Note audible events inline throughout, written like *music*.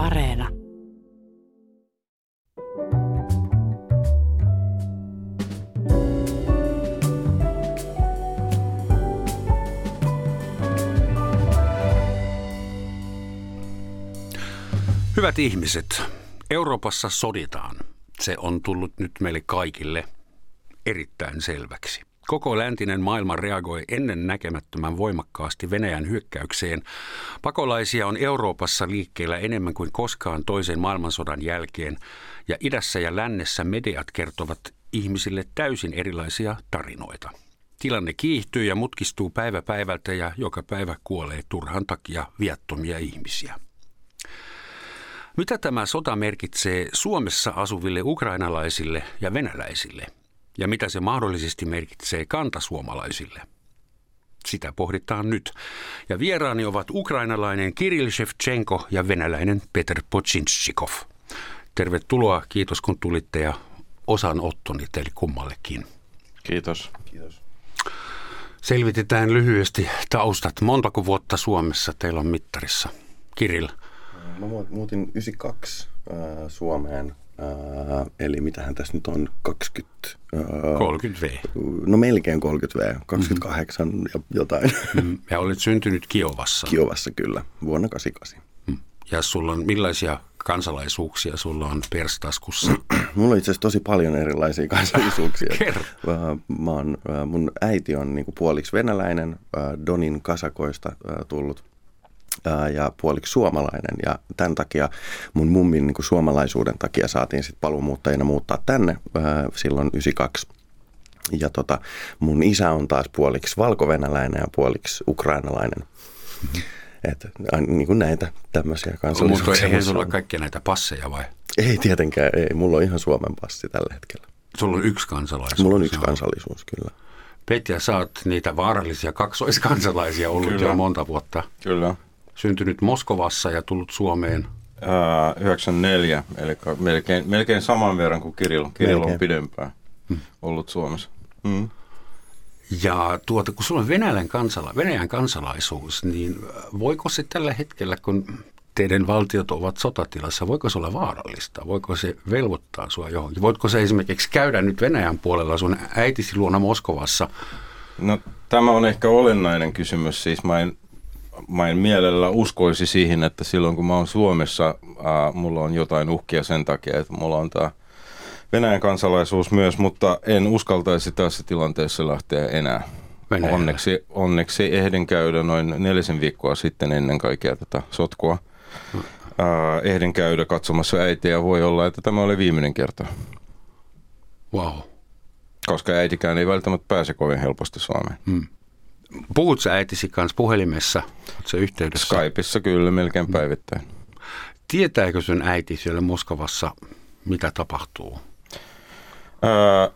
Areena. Hyvät ihmiset, Euroopassa soditaan. Se on tullut nyt meille kaikille erittäin selväksi. Koko läntinen maailma reagoi ennen näkemättömän voimakkaasti Venäjän hyökkäykseen. Pakolaisia on Euroopassa liikkeellä enemmän kuin koskaan toisen maailmansodan jälkeen, ja idässä ja lännessä mediat kertovat ihmisille täysin erilaisia tarinoita. Tilanne kiihtyy ja mutkistuu päivä päivältä ja joka päivä kuolee turhan takia viattomia ihmisiä. Mitä tämä sota merkitsee Suomessa asuville ukrainalaisille ja venäläisille? Ja mitä se mahdollisesti merkitsee kantasuomalaisille? Sitä pohditaan nyt. Ja vieraani ovat ukrainalainen Kirill Shevchenko ja venäläinen Peter Pochinchikov. Tervetuloa, kiitos kun tulitte ja osanottoni teille kummallekin. Kiitos. Kiitos. Selvitetään lyhyesti taustat. Montako vuotta Suomessa teillä on mittarissa? Kirill. Mä muutin 92 äh, Suomeen, äh, eli mitähän tässä nyt on, 20... Äh, 30 V. No melkein 30 V, 28 mm-hmm. ja jotain. Mm, ja olet syntynyt Kiovassa. Kiovassa kyllä, vuonna 88. Mm. Ja sulla on millaisia kansalaisuuksia sulla on perstaskussa? *clears throat* Mulla on itse asiassa tosi paljon erilaisia *laughs* kansallisuuksia. Kerro. Mä oon, mun äiti on niin puoliksi venäläinen, Donin kasakoista tullut ja puoliksi suomalainen. Ja tämän takia mun mummin niin kuin suomalaisuuden takia saatiin sitten paluumuuttajina muuttaa tänne silloin 92. Ja tota, mun isä on taas puoliksi valkovenäläinen ja puoliksi ukrainalainen. Mm-hmm. Että niin kuin näitä tämmöisiä kansallisuuksia. Mutta eihän sulla kaikkia näitä passeja vai? Ei tietenkään, ei. Mulla on ihan Suomen passi tällä hetkellä. Sulla on yksi kansallisuus? Mulla on yksi kansallisuus, kyllä. Petja, sä oot niitä vaarallisia kaksoiskansalaisia ollut kyllä. jo monta vuotta. Kyllä syntynyt Moskovassa ja tullut Suomeen? Ää, 94, eli melkein, melkein saman verran kuin Kirill. Kirill on pidempään hmm. ollut Suomessa. Hmm. Ja tuota, kun sulla on Venäjän, kansala, Venäjän kansalaisuus, niin voiko se tällä hetkellä, kun teidän valtiot ovat sotatilassa, voiko se olla vaarallista? Voiko se velvoittaa sinua johonkin? Voitko se esimerkiksi käydä nyt Venäjän puolella sun äitisi luona Moskovassa? No tämä on ehkä olennainen kysymys. Siis mä en mä en mielellä uskoisi siihen, että silloin kun mä oon Suomessa, ää, mulla on jotain uhkia sen takia, että mulla on tämä Venäjän kansalaisuus myös, mutta en uskaltaisi tässä tilanteessa lähteä enää. Venäjällä. Onneksi, onneksi ehdin käydä noin nelisen viikkoa sitten ennen kaikkea tätä sotkua. Ää, ehdin käydä katsomassa äitiä. Voi olla, että tämä oli viimeinen kerta. Wow. Koska äitikään ei välttämättä pääse kovin helposti Suomeen. Hmm. Puhut sä äitisi kanssa puhelimessa? Oletko yhteydessä? Skypeissa kyllä, melkein mm. päivittäin. Tietääkö sun äiti siellä Moskovassa, mitä tapahtuu?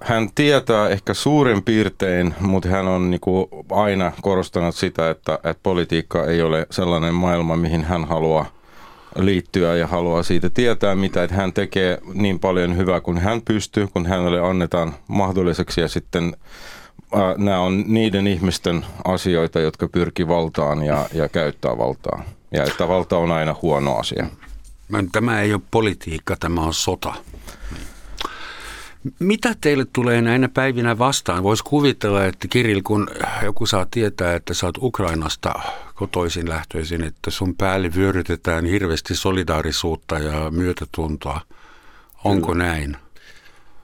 hän tietää ehkä suurin piirtein, mutta hän on niinku aina korostanut sitä, että, että politiikka ei ole sellainen maailma, mihin hän haluaa liittyä ja haluaa siitä tietää mitä, että hän tekee niin paljon hyvää kuin hän pystyy, kun hänelle annetaan mahdolliseksi ja sitten nämä on niiden ihmisten asioita, jotka pyrkii valtaan ja, ja käyttää valtaa. Ja että valta on aina huono asia. Tämä ei ole politiikka, tämä on sota. Mitä teille tulee näinä päivinä vastaan? Voisi kuvitella, että Kiril, kun joku saa tietää, että sä oot Ukrainasta kotoisin lähtöisin, että sun päälle vyörytetään hirveästi solidaarisuutta ja myötätuntoa. Onko Kyllä. näin?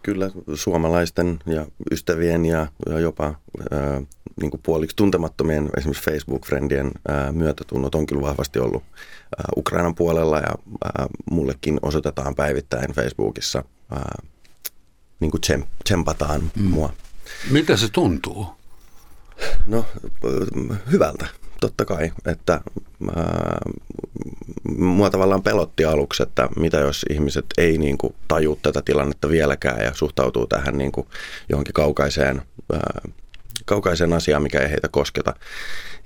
Kyllä suomalaisten ja ystävien ja, ja jopa ää, niin kuin puoliksi tuntemattomien esimerkiksi Facebook-frendien ää, myötätunnot on kyllä vahvasti ollut ää, Ukrainan puolella ja ää, mullekin osoitetaan päivittäin Facebookissa, ää, niin kuin tsem, tsempataan mm. mua. Miltä se tuntuu? No hyvältä totta kai, että ää, mua tavallaan pelotti aluksi, että mitä jos ihmiset ei niin kuin, taju tätä tilannetta vieläkään ja suhtautuu tähän niin kuin, johonkin kaukaiseen, ää, kaukaiseen asiaan, mikä ei heitä kosketa.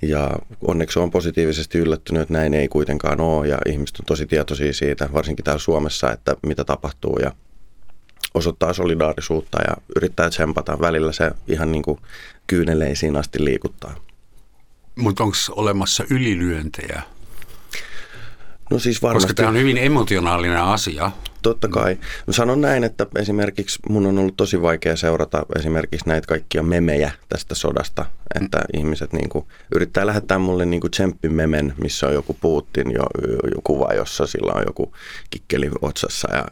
Ja onneksi on positiivisesti yllättynyt, että näin ei kuitenkaan ole ja ihmiset on tosi tietoisia siitä, varsinkin täällä Suomessa, että mitä tapahtuu ja osoittaa solidaarisuutta ja yrittää tsempata. Välillä se ihan niin kuin kyyneleisiin asti liikuttaa. Mutta onko olemassa ylilyöntejä? No siis varmasti. Koska tämä on hyvin emotionaalinen asia. Totta kai. Mä sanon näin, että esimerkiksi mun on ollut tosi vaikea seurata esimerkiksi näitä kaikkia memejä tästä sodasta, että mm. ihmiset niin kuin, yrittää lähettää mulle niin tsemppimemen, missä on joku Putin jo, jo, jo kuva, jossa sillä on joku kikkeli otsassa ja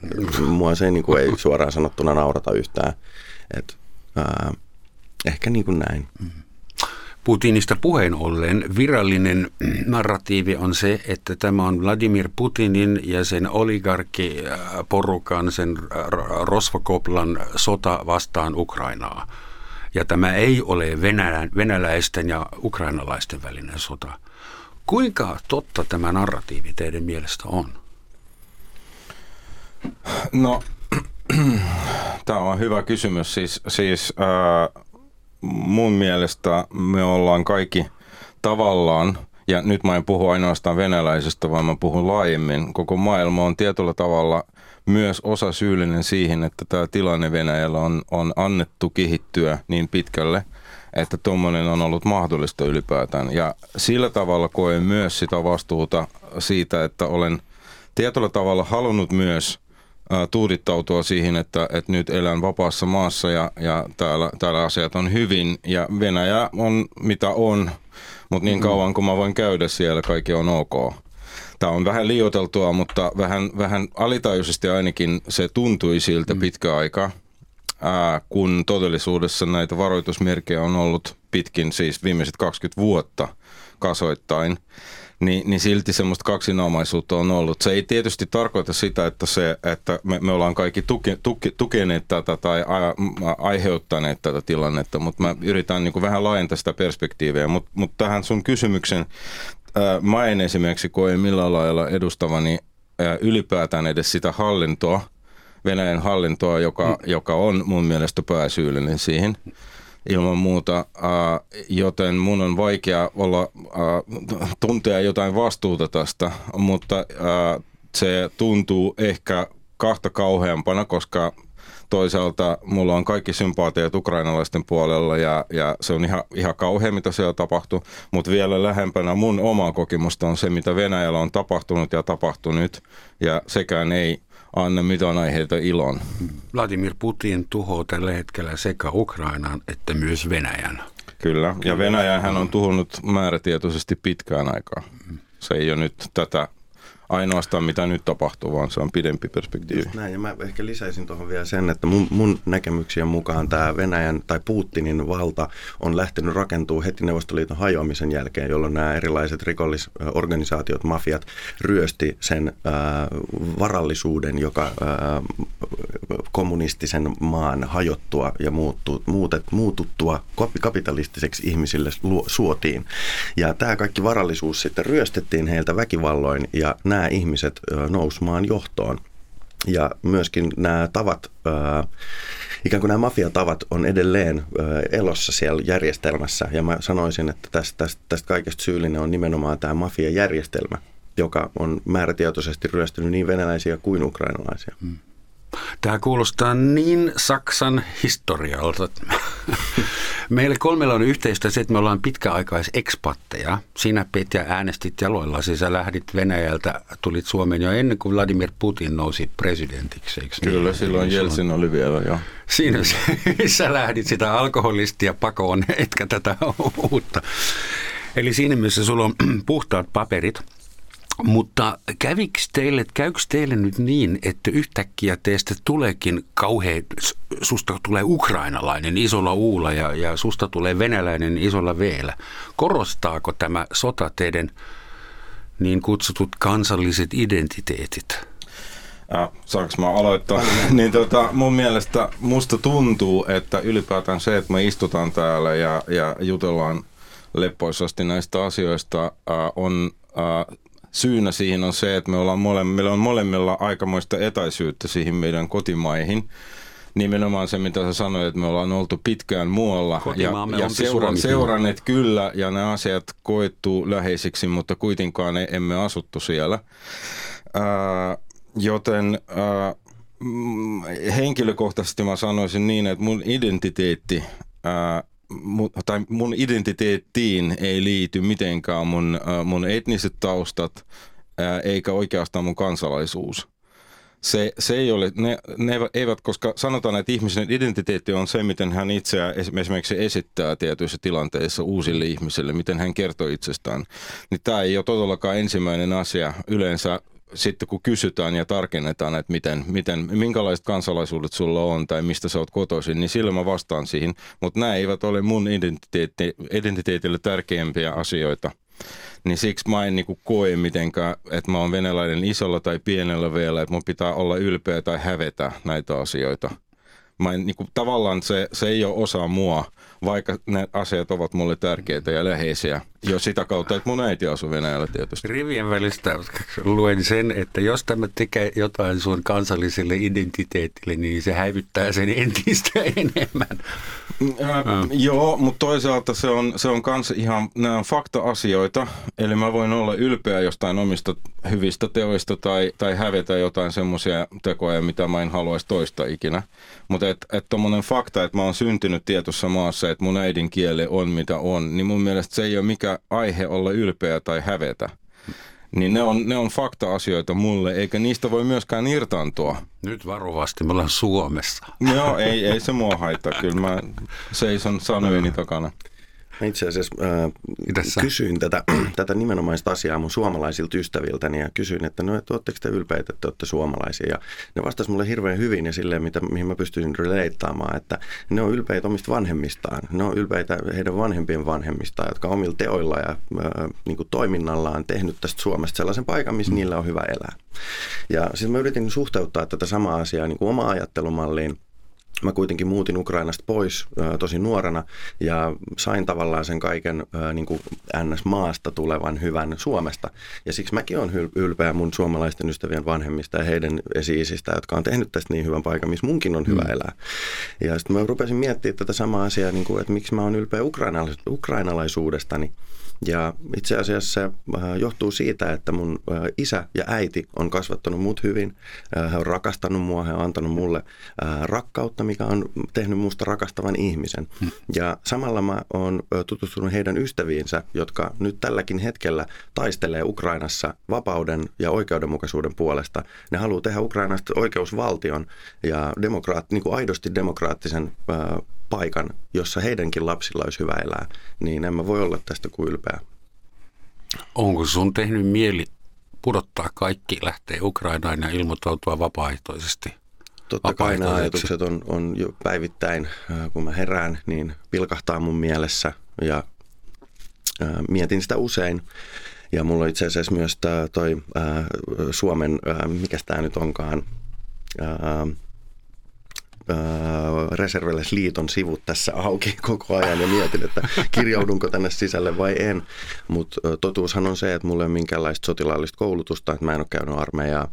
mua se niin kuin, ei suoraan sanottuna naurata yhtään. Et, ää, ehkä niin kuin näin. Mm. Putinista puheen ollen virallinen narratiivi on se, että tämä on Vladimir Putinin ja sen oligarkkiporukan, sen Rosvokoplan sota vastaan Ukrainaa. Ja tämä ei ole venälä, venäläisten ja ukrainalaisten välinen sota. Kuinka totta tämä narratiivi teidän mielestä on? No, *clears throat* tämä on hyvä kysymys. Siis, siis äh, mun mielestä me ollaan kaikki tavallaan, ja nyt mä en puhu ainoastaan venäläisestä, vaan mä puhun laajemmin, koko maailma on tietyllä tavalla myös osa syyllinen siihen, että tämä tilanne Venäjällä on, on annettu kehittyä niin pitkälle, että tuommoinen on ollut mahdollista ylipäätään. Ja sillä tavalla koen myös sitä vastuuta siitä, että olen tietyllä tavalla halunnut myös tuudittautua siihen, että, että nyt elän vapaassa maassa ja, ja täällä, täällä asiat on hyvin ja Venäjä on mitä on, mutta niin mm. kauan kuin mä voin käydä siellä, kaikki on ok. Tämä on vähän liioiteltua, mutta vähän, vähän alitajuisesti ainakin se tuntui siltä mm. pitkä aika, ää, kun todellisuudessa näitä varoitusmerkkejä on ollut pitkin, siis viimeiset 20 vuotta kasoittain niin, niin silti semmoista kaksinaamaisuutta on ollut. Se ei tietysti tarkoita sitä, että, se, että me, me ollaan kaikki tuki, tuki, tukeneet tätä tai a, aiheuttaneet tätä tilannetta, mutta mä yritän niin kuin vähän laajentaa sitä perspektiiviä. Mutta mut tähän sun kysymyksen, ää, mä en esimerkiksi koe millään lailla edustavani ää, ylipäätään edes sitä hallintoa, Venäjän hallintoa, joka, mm. joka on mun mielestä pääsyyllinen siihen ilman muuta, joten mun on vaikea olla, tuntea jotain vastuuta tästä, mutta se tuntuu ehkä kahta kauheampana, koska toisaalta mulla on kaikki sympaatiat ukrainalaisten puolella ja, ja se on ihan, ihan kauhea, mitä siellä tapahtuu, mutta vielä lähempänä mun omaa kokemusta on se, mitä Venäjällä on tapahtunut ja tapahtunut ja sekään ei anna mitään aiheita ilon. Vladimir Putin tuhoaa tällä hetkellä sekä Ukrainan että myös Venäjän. Kyllä, ja Venäjä hän on tuhonnut määrätietoisesti pitkään aikaa. Se ei ole nyt tätä ainoastaan mitä nyt tapahtuu, vaan se on pidempi perspektiivi. Just näin, ja mä ehkä lisäisin tuohon vielä sen, että mun, mun näkemyksien mukaan tämä Venäjän tai Putinin valta on lähtenyt rakentuu heti Neuvostoliiton hajoamisen jälkeen, jolloin nämä erilaiset rikollisorganisaatiot, mafiat ryösti sen äh, varallisuuden, joka äh, kommunistisen maan hajottua ja muuttu, muutet, muututtua kapitalistiseksi ihmisille suotiin. Ja tämä kaikki varallisuus sitten ryöstettiin heiltä väkivalloin ja nämä ihmiset nousemaan johtoon. Ja myöskin nämä tavat, ikään kuin nämä mafiatavat on edelleen elossa siellä järjestelmässä. Ja mä sanoisin, että tästä, tästä, tästä kaikesta syyllinen on nimenomaan tämä mafiajärjestelmä, joka on määrätietoisesti ryöstynyt niin venäläisiä kuin ukrainalaisia. Hmm. Tämä kuulostaa niin Saksan historialta. *laughs* Meille kolmella on yhteistä se, että me ollaan pitkäaikaisekspatteja. Sinä Petja äänestit jaloilla, siis sä lähdit Venäjältä, tulit Suomeen jo ennen kuin Vladimir Putin nousi presidentiksi. Eikö niin? Kyllä, niin? silloin Jelsin oli vielä jo. Siinä *laughs* sä lähdit sitä alkoholistia pakoon, etkä tätä *laughs* uutta. Eli siinä mielessä sulla on *clears throat* puhtaat paperit – mutta käviks teille, käykö teille nyt niin, että yhtäkkiä teistä tuleekin kauhean, susta tulee ukrainalainen isolla uulla ja, ja susta tulee venäläinen isolla veellä. Korostaako tämä sota teidän niin kutsutut kansalliset identiteetit? Ja, saanko mä aloittaa? *laughs* niin tota, mun mielestä musta tuntuu, että ylipäätään se, että me istutaan täällä ja, ja jutellaan leppoisasti näistä asioista, äh, on äh, syynä siihen on se, että me ollaan mole, meillä on molemmilla aikamoista etäisyyttä siihen meidän kotimaihin. Nimenomaan se, mitä sä sanoit, että me ollaan oltu pitkään muualla ja, ja seura- seuranneet kyllä ja nämä asiat koettu läheisiksi, mutta kuitenkaan emme asuttu siellä. Ää, joten mm, henkilökohtaisesti mä sanoisin niin, että mun identiteetti ää, tai mun identiteettiin ei liity mitenkään mun, äh, mun etniset taustat, ää, eikä oikeastaan mun kansalaisuus. Se, se ei ole, ne, ne eivät, koska sanotaan, että ihmisen identiteetti on se, miten hän itseään esimerkiksi esittää tietyissä tilanteissa uusille ihmisille, miten hän kertoo itsestään. Niin tämä ei ole todellakaan ensimmäinen asia. Yleensä sitten kun kysytään ja tarkennetaan, että miten, miten, minkälaiset kansalaisuudet sulla on tai mistä sä oot kotoisin, niin silloin mä vastaan siihen. Mutta nämä eivät ole mun identiteetti, identiteetille tärkeimpiä asioita. Niin siksi mä en niinku koe mitenkään, että mä oon venäläinen isolla tai pienellä vielä, että mun pitää olla ylpeä tai hävetä näitä asioita. Mä en, niinku, tavallaan se, se ei ole osa mua, vaikka ne asiat ovat mulle tärkeitä ja läheisiä. Jo sitä kautta, että mun äiti asuu Venäjällä tietysti. Rivien välistä luen sen, että jos tämä tekee jotain sun kansalliselle identiteetille, niin se häivyttää sen entistä enemmän. Ää, mm. Joo, mutta toisaalta se on, se on kans ihan, nämä on fakta-asioita, eli mä voin olla ylpeä jostain omista hyvistä teoista tai, tai hävetä jotain semmoisia tekoja, mitä mä en haluaisi toista ikinä. Mutta että et tommonen fakta, että mä oon syntynyt tietyssä maassa, että mun äidinkieli on mitä on, niin mun mielestä se ei ole mikään aihe olla ylpeä tai hävetä. Niin ne on, ne on fakta-asioita mulle, eikä niistä voi myöskään irtaantua. Nyt varovasti, me ollaan Suomessa. Joo, ei, ei se mua haittaa. Kyllä mä seison sanojeni takana. Mä itse asiassa äh, kysyin tätä, *clears throat* tätä nimenomaista asiaa mun suomalaisilta ystäviltäni ja kysyin, että no, että ootteko te ylpeitä, että olette suomalaisia. Ja ne vastasivat mulle hirveän hyvin ja silleen, mitä, mihin mä pystyisin releittaamaan, että ne on ylpeitä omista vanhemmistaan. Ne on ylpeitä heidän vanhempien vanhemmistaan, jotka omilla teoilla ja äh, niin kuin toiminnallaan tehnyt tästä Suomesta sellaisen paikan, missä mm. niillä on hyvä elää. Ja siis mä yritin suhteuttaa tätä samaa asiaa niin kuin omaa ajattelumalliin Mä kuitenkin muutin Ukrainasta pois ää, tosi nuorena ja sain tavallaan sen kaiken ää, niin kuin NS-maasta tulevan hyvän Suomesta. Ja siksi mäkin olen ylpeä mun suomalaisten ystävien vanhemmista ja heidän esi-isistä, jotka on tehnyt tästä niin hyvän paikan, missä munkin on hyvä mm. elää. Ja sitten mä rupesin miettimään tätä samaa asiaa, niin kuin, että miksi mä oon ylpeä ukrainalais- ukrainalaisuudestani. Ja itse asiassa se äh, johtuu siitä, että mun äh, isä ja äiti on kasvattanut mut hyvin. Äh, he on rakastanut mua, he on antanut mulle rakkautta, mikä on tehnyt musta rakastavan ihmisen. Hmm. Ja samalla mä oon tutustunut heidän ystäviinsä, jotka nyt tälläkin hetkellä taistelee Ukrainassa vapauden ja oikeudenmukaisuuden puolesta. Ne haluaa tehdä Ukrainasta oikeusvaltion ja demokraat, niin kuin aidosti demokraattisen paikan, jossa heidänkin lapsilla olisi hyvä elää, niin en mä voi olla tästä kuin ylpeä. Onko sun tehnyt mieli pudottaa kaikki, lähteä Ukrainaan ja ilmoittautua vapaaehtoisesti? Totta kai nämä ajatukset on, on jo päivittäin, kun mä herään, niin pilkahtaa mun mielessä ja ää, mietin sitä usein. Ja mulla on itse asiassa myös tää, toi ää, Suomen, ää, mikä tämä nyt onkaan, ää, Reserveläisliiton sivut tässä auki *laughs* koko ajan ja mietin, että kirjaudunko tänne sisälle vai en. Mutta totuushan on se, että mulla ei ole minkäänlaista sotilaallista koulutusta, että mä en ole käynyt armeijaa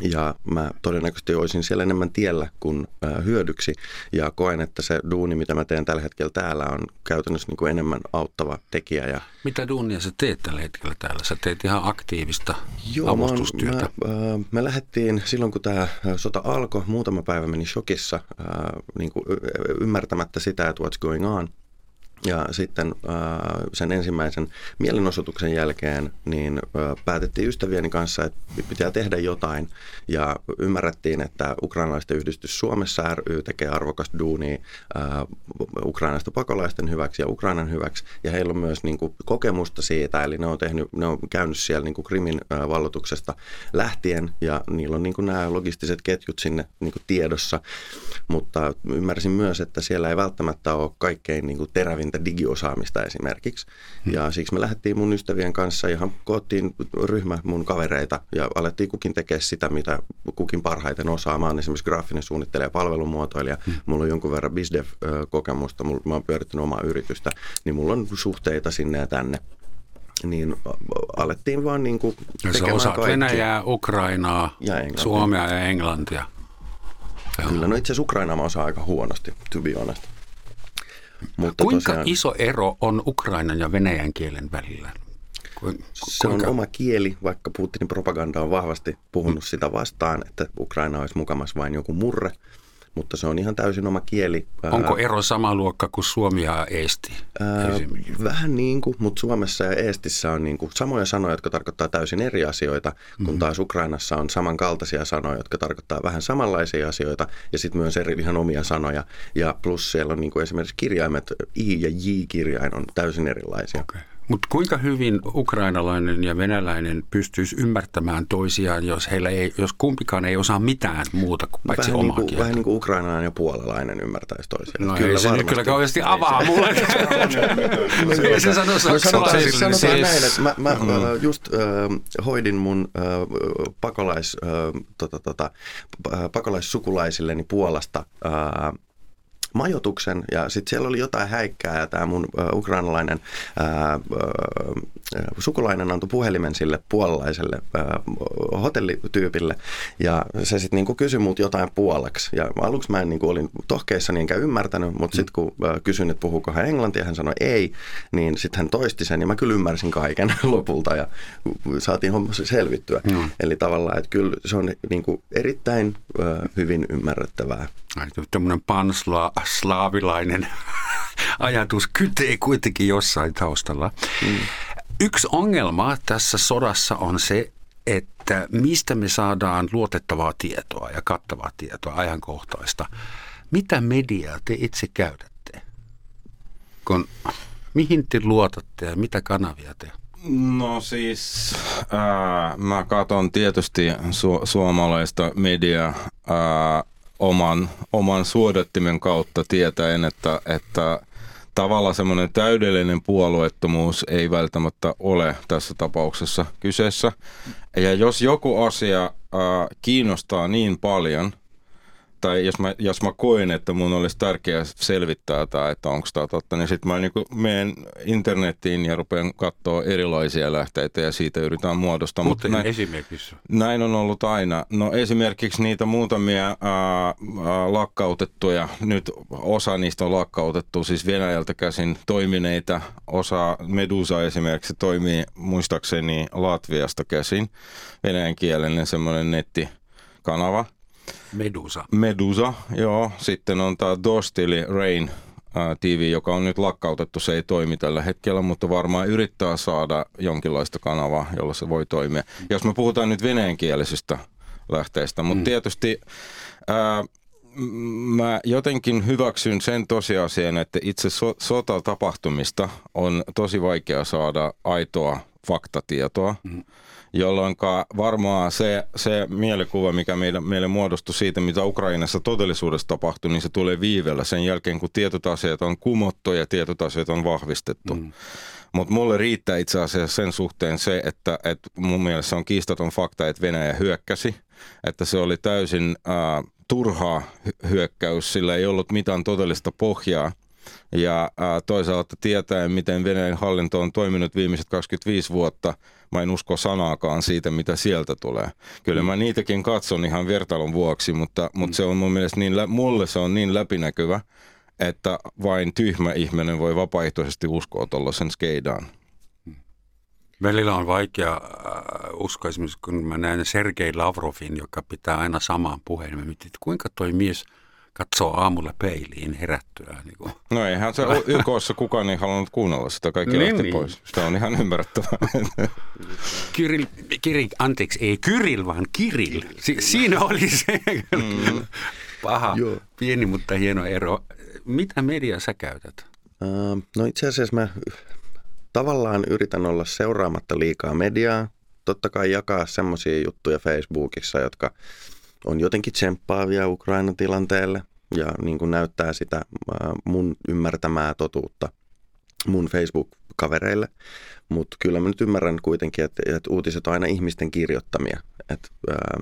ja mä todennäköisesti olisin siellä enemmän tiellä kuin hyödyksi. Ja koen, että se duuni, mitä mä teen tällä hetkellä täällä, on käytännössä niin kuin enemmän auttava tekijä. Ja... Mitä duunia sä teet tällä hetkellä täällä? Sä teet ihan aktiivista Joo, avustustyötä. Mä, mä, äh, me lähdettiin silloin, kun tämä sota alkoi, muutama päivä meni shokissa, äh, niin kuin ymmärtämättä sitä, että what's going on. Ja sitten äh, sen ensimmäisen mielenosoituksen jälkeen niin päätettiin ystävieni kanssa, että pitää tehdä jotain. Ja ymmärrettiin, että ukrainalaisten yhdistys Suomessa ry tekee arvokasta duunia äh, ukrainalaisten pakolaisten hyväksi ja Ukrainan hyväksi. Ja heillä on myös niin kuin, kokemusta siitä, eli ne on, tehnyt, ne on käynyt siellä niin kuin Krimin vallotuksesta lähtien ja niillä on niin kuin, nämä logistiset ketjut sinne niin kuin, tiedossa. Mutta ymmärsin myös, että siellä ei välttämättä ole kaikkein niin kuin, terävin tärkeintä digiosaamista esimerkiksi. Hmm. Ja siksi me lähdettiin mun ystävien kanssa ihan koottiin ryhmä mun kavereita ja alettiin kukin tekemään sitä, mitä kukin parhaiten osaa. Mä oon esimerkiksi graafinen suunnittelija ja palvelumuotoilija. Hmm. Mulla on jonkun verran BizDev-kokemusta, mä oon pyörittänyt omaa yritystä, niin mulla on suhteita sinne ja tänne niin alettiin vaan niin kuin tekemään osaat kaikki. Venäjää, Ukrainaa, ja Suomea ja Englantia. Kyllä, no itse asiassa Ukrainaa mä osaan aika huonosti, to be honest. Mutta Kuinka tosiaan, iso ero on Ukrainan ja venäjän kielen välillä? Se on oma kieli, vaikka Putinin propaganda on vahvasti puhunut sitä vastaan, että Ukraina olisi mukamas vain joku murre. Mutta se on ihan täysin oma kieli. Onko ero sama luokka kuin Suomi ja Eesti? Ää, vähän niin kuin, mutta Suomessa ja Eestissä on niin kuin samoja sanoja, jotka tarkoittaa täysin eri asioita, kun mm-hmm. taas Ukrainassa on samankaltaisia sanoja, jotka tarkoittaa vähän samanlaisia asioita ja sitten myös eri ihan omia sanoja. Ja plus siellä on niin kuin esimerkiksi kirjaimet, I ja J-kirjain on täysin erilaisia. Okay. Mutta kuinka hyvin ukrainalainen ja venäläinen pystyisi ymmärtämään toisiaan, jos, heillä ei, jos kumpikaan ei osaa mitään muuta kuin paitsi vähän omaa niin kuin, Vähän niin kuin ukrainalainen ja puolalainen ymmärtäisi toisiaan. No kyllä ei se nyt kyllä kauheasti avaa mulle. Ei se sano saksalaisille. Sanotaan siis... näin, että mä, mä mm. just äh, hoidin mun äh, pakolais, äh, tota, tota, pakolaissukulaisilleni Puolasta äh, majoituksen ja sitten siellä oli jotain häikkää ja tämä mun uh, ukrainalainen uh, sukulainen antoi puhelimen sille puolalaiselle uh, hotellityypille ja se sitten niinku kysyi mut jotain puolaksi ja aluksi mä en niinku, olin tohkeissa niin enkä ymmärtänyt, mutta sitten kun uh, kysyin, että puhuuko hän englantia, hän sanoi ei, niin sitten hän toisti sen ja mä kyllä ymmärsin kaiken *laughs* lopulta ja saatiin homma selvittyä. Mm. Eli tavallaan, että kyllä se on niinku erittäin uh, hyvin ymmärrettävää. Tämmöinen pansla slaavilainen *laughs* ajatus kytee kuitenkin jossain taustalla. Mm. Yksi ongelma tässä sodassa on se, että mistä me saadaan luotettavaa tietoa ja kattavaa tietoa ajankohtaista. Mitä mediaa te itse käytätte? Kun, mihin te luotatte ja mitä kanavia te No siis ää, mä katson tietysti su- suomalaista mediaa ää, oman, oman suodattimen kautta tietäen, että, että tavallaan semmoinen täydellinen puolueettomuus ei välttämättä ole tässä tapauksessa kyseessä. Ja jos joku asia äh, kiinnostaa niin paljon, tai jos mä, jos mä koen, että mun olisi tärkeää selvittää tämä, että onko tämä totta, niin sitten mä niin menen internettiin ja rupean katsoa erilaisia lähteitä ja siitä yritän muodostaa. Mutta näin, esimerkiksi? Näin on ollut aina. No esimerkiksi niitä muutamia ää, ää, lakkautettuja, nyt osa niistä on lakkautettu, siis Venäjältä käsin toimineita, osa Medusa esimerkiksi toimii muistaakseni Latviasta käsin, venäjänkielinen semmoinen nettikanava – Medusa. Medusa, joo. Sitten on tämä Dostili Rain TV, joka on nyt lakkautettu. Se ei toimi tällä hetkellä, mutta varmaan yrittää saada jonkinlaista kanavaa, jolla se voi toimia. Jos me puhutaan nyt venäjänkielisistä lähteistä, mutta mm. tietysti ää, mä jotenkin hyväksyn sen tosiasian, että itse so- sotatapahtumista on tosi vaikea saada aitoa faktatietoa. Mm jolloin varmaan se, se mielikuva, mikä meille, meille muodostui siitä, mitä Ukrainassa todellisuudessa tapahtui, niin se tulee viivellä sen jälkeen, kun tietyt asiat on kumottu ja tietyt asiat on vahvistettu. Mm. Mutta mulle riittää itse asiassa sen suhteen se, että, että mun mielestä on kiistaton fakta, että Venäjä hyökkäsi, että se oli täysin äh, turhaa hyökkäys, sillä ei ollut mitään todellista pohjaa. Ja ää, toisaalta tietäen, miten Venäjän hallinto on toiminut viimeiset 25 vuotta, mä en usko sanaakaan siitä, mitä sieltä tulee. Kyllä mä niitäkin katson ihan vertailun vuoksi, mutta, mutta se on mun mielestä niin, mulle se on niin läpinäkyvä, että vain tyhmä ihminen voi vapaaehtoisesti uskoa tuollaisen skeidaan. Välillä on vaikea äh, uskoa esimerkiksi, kun mä näen Sergei Lavrovin, joka pitää aina samaan puheen. Mä mietin, että kuinka toi mies – katsoo aamulla peiliin herättyä. Niin kuin. *laughs* No eihän se YKssa kukaan ei halunnut kuunnella sitä, kaikki niin, lähti niin. pois. Sitä on ihan ymmärrettävää. *laughs* Kyril, Kirill, anteeksi, ei Kyril, vaan Kirill. Si- siinä oli se mm. paha, Joo. pieni, mutta hieno ero. Mitä media sä käytät? Uh, no itse asiassa mä tavallaan yritän olla seuraamatta liikaa mediaa. Totta kai jakaa semmoisia juttuja Facebookissa, jotka on jotenkin tsemppaavia Ukrainan tilanteelle ja niin kuin näyttää sitä mun ymmärtämää totuutta mun Facebook-kavereille. Mutta kyllä mä nyt ymmärrän kuitenkin, että, että uutiset on aina ihmisten kirjoittamia. Et, ää,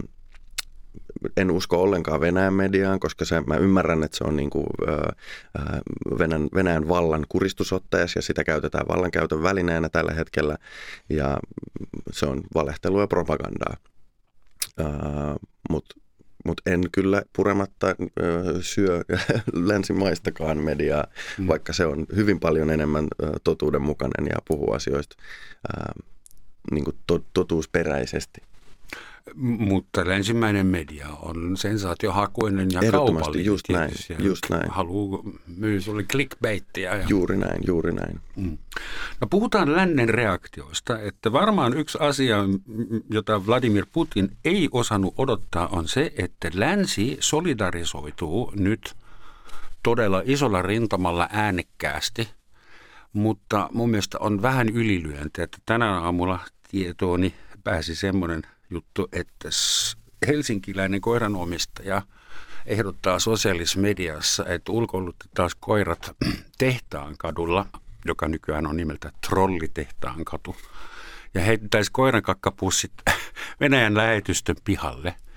en usko ollenkaan Venäjän mediaan, koska se, mä ymmärrän, että se on niin kuin, ää, Venäjän, Venäjän vallan kuristusottees ja sitä käytetään vallankäytön välineenä tällä hetkellä ja se on valehtelua ja propagandaa. Mutta mutta en kyllä purematta syö *laughs* länsimaistakaan mediaa, mm. vaikka se on hyvin paljon enemmän totuudenmukainen ja puhuu asioista niin kuin to, totuusperäisesti. Mutta länsimäinen media on sensaatiohakuinen ja kaupallinen. just näin, just näin. Haluaa myy sulle clickbaittia. Ja... Juuri näin, juuri näin. Mm. No puhutaan lännen reaktioista, että varmaan yksi asia, jota Vladimir Putin ei osannut odottaa, on se, että länsi solidarisoituu nyt todella isolla rintamalla äänekkäästi, mutta mun mielestä on vähän ylilyönti, että tänä aamulla tietooni pääsi semmoinen juttu, että helsinkiläinen koiranomistaja ehdottaa sosiaalisessa mediassa, että ulkoilutetaan koirat *clears throat* tehtaan kadulla, joka nykyään on nimeltä Trollitehtaan katu, ja heittäisi koirankakkapussit *clears throat* Venäjän lähetystön pihalle –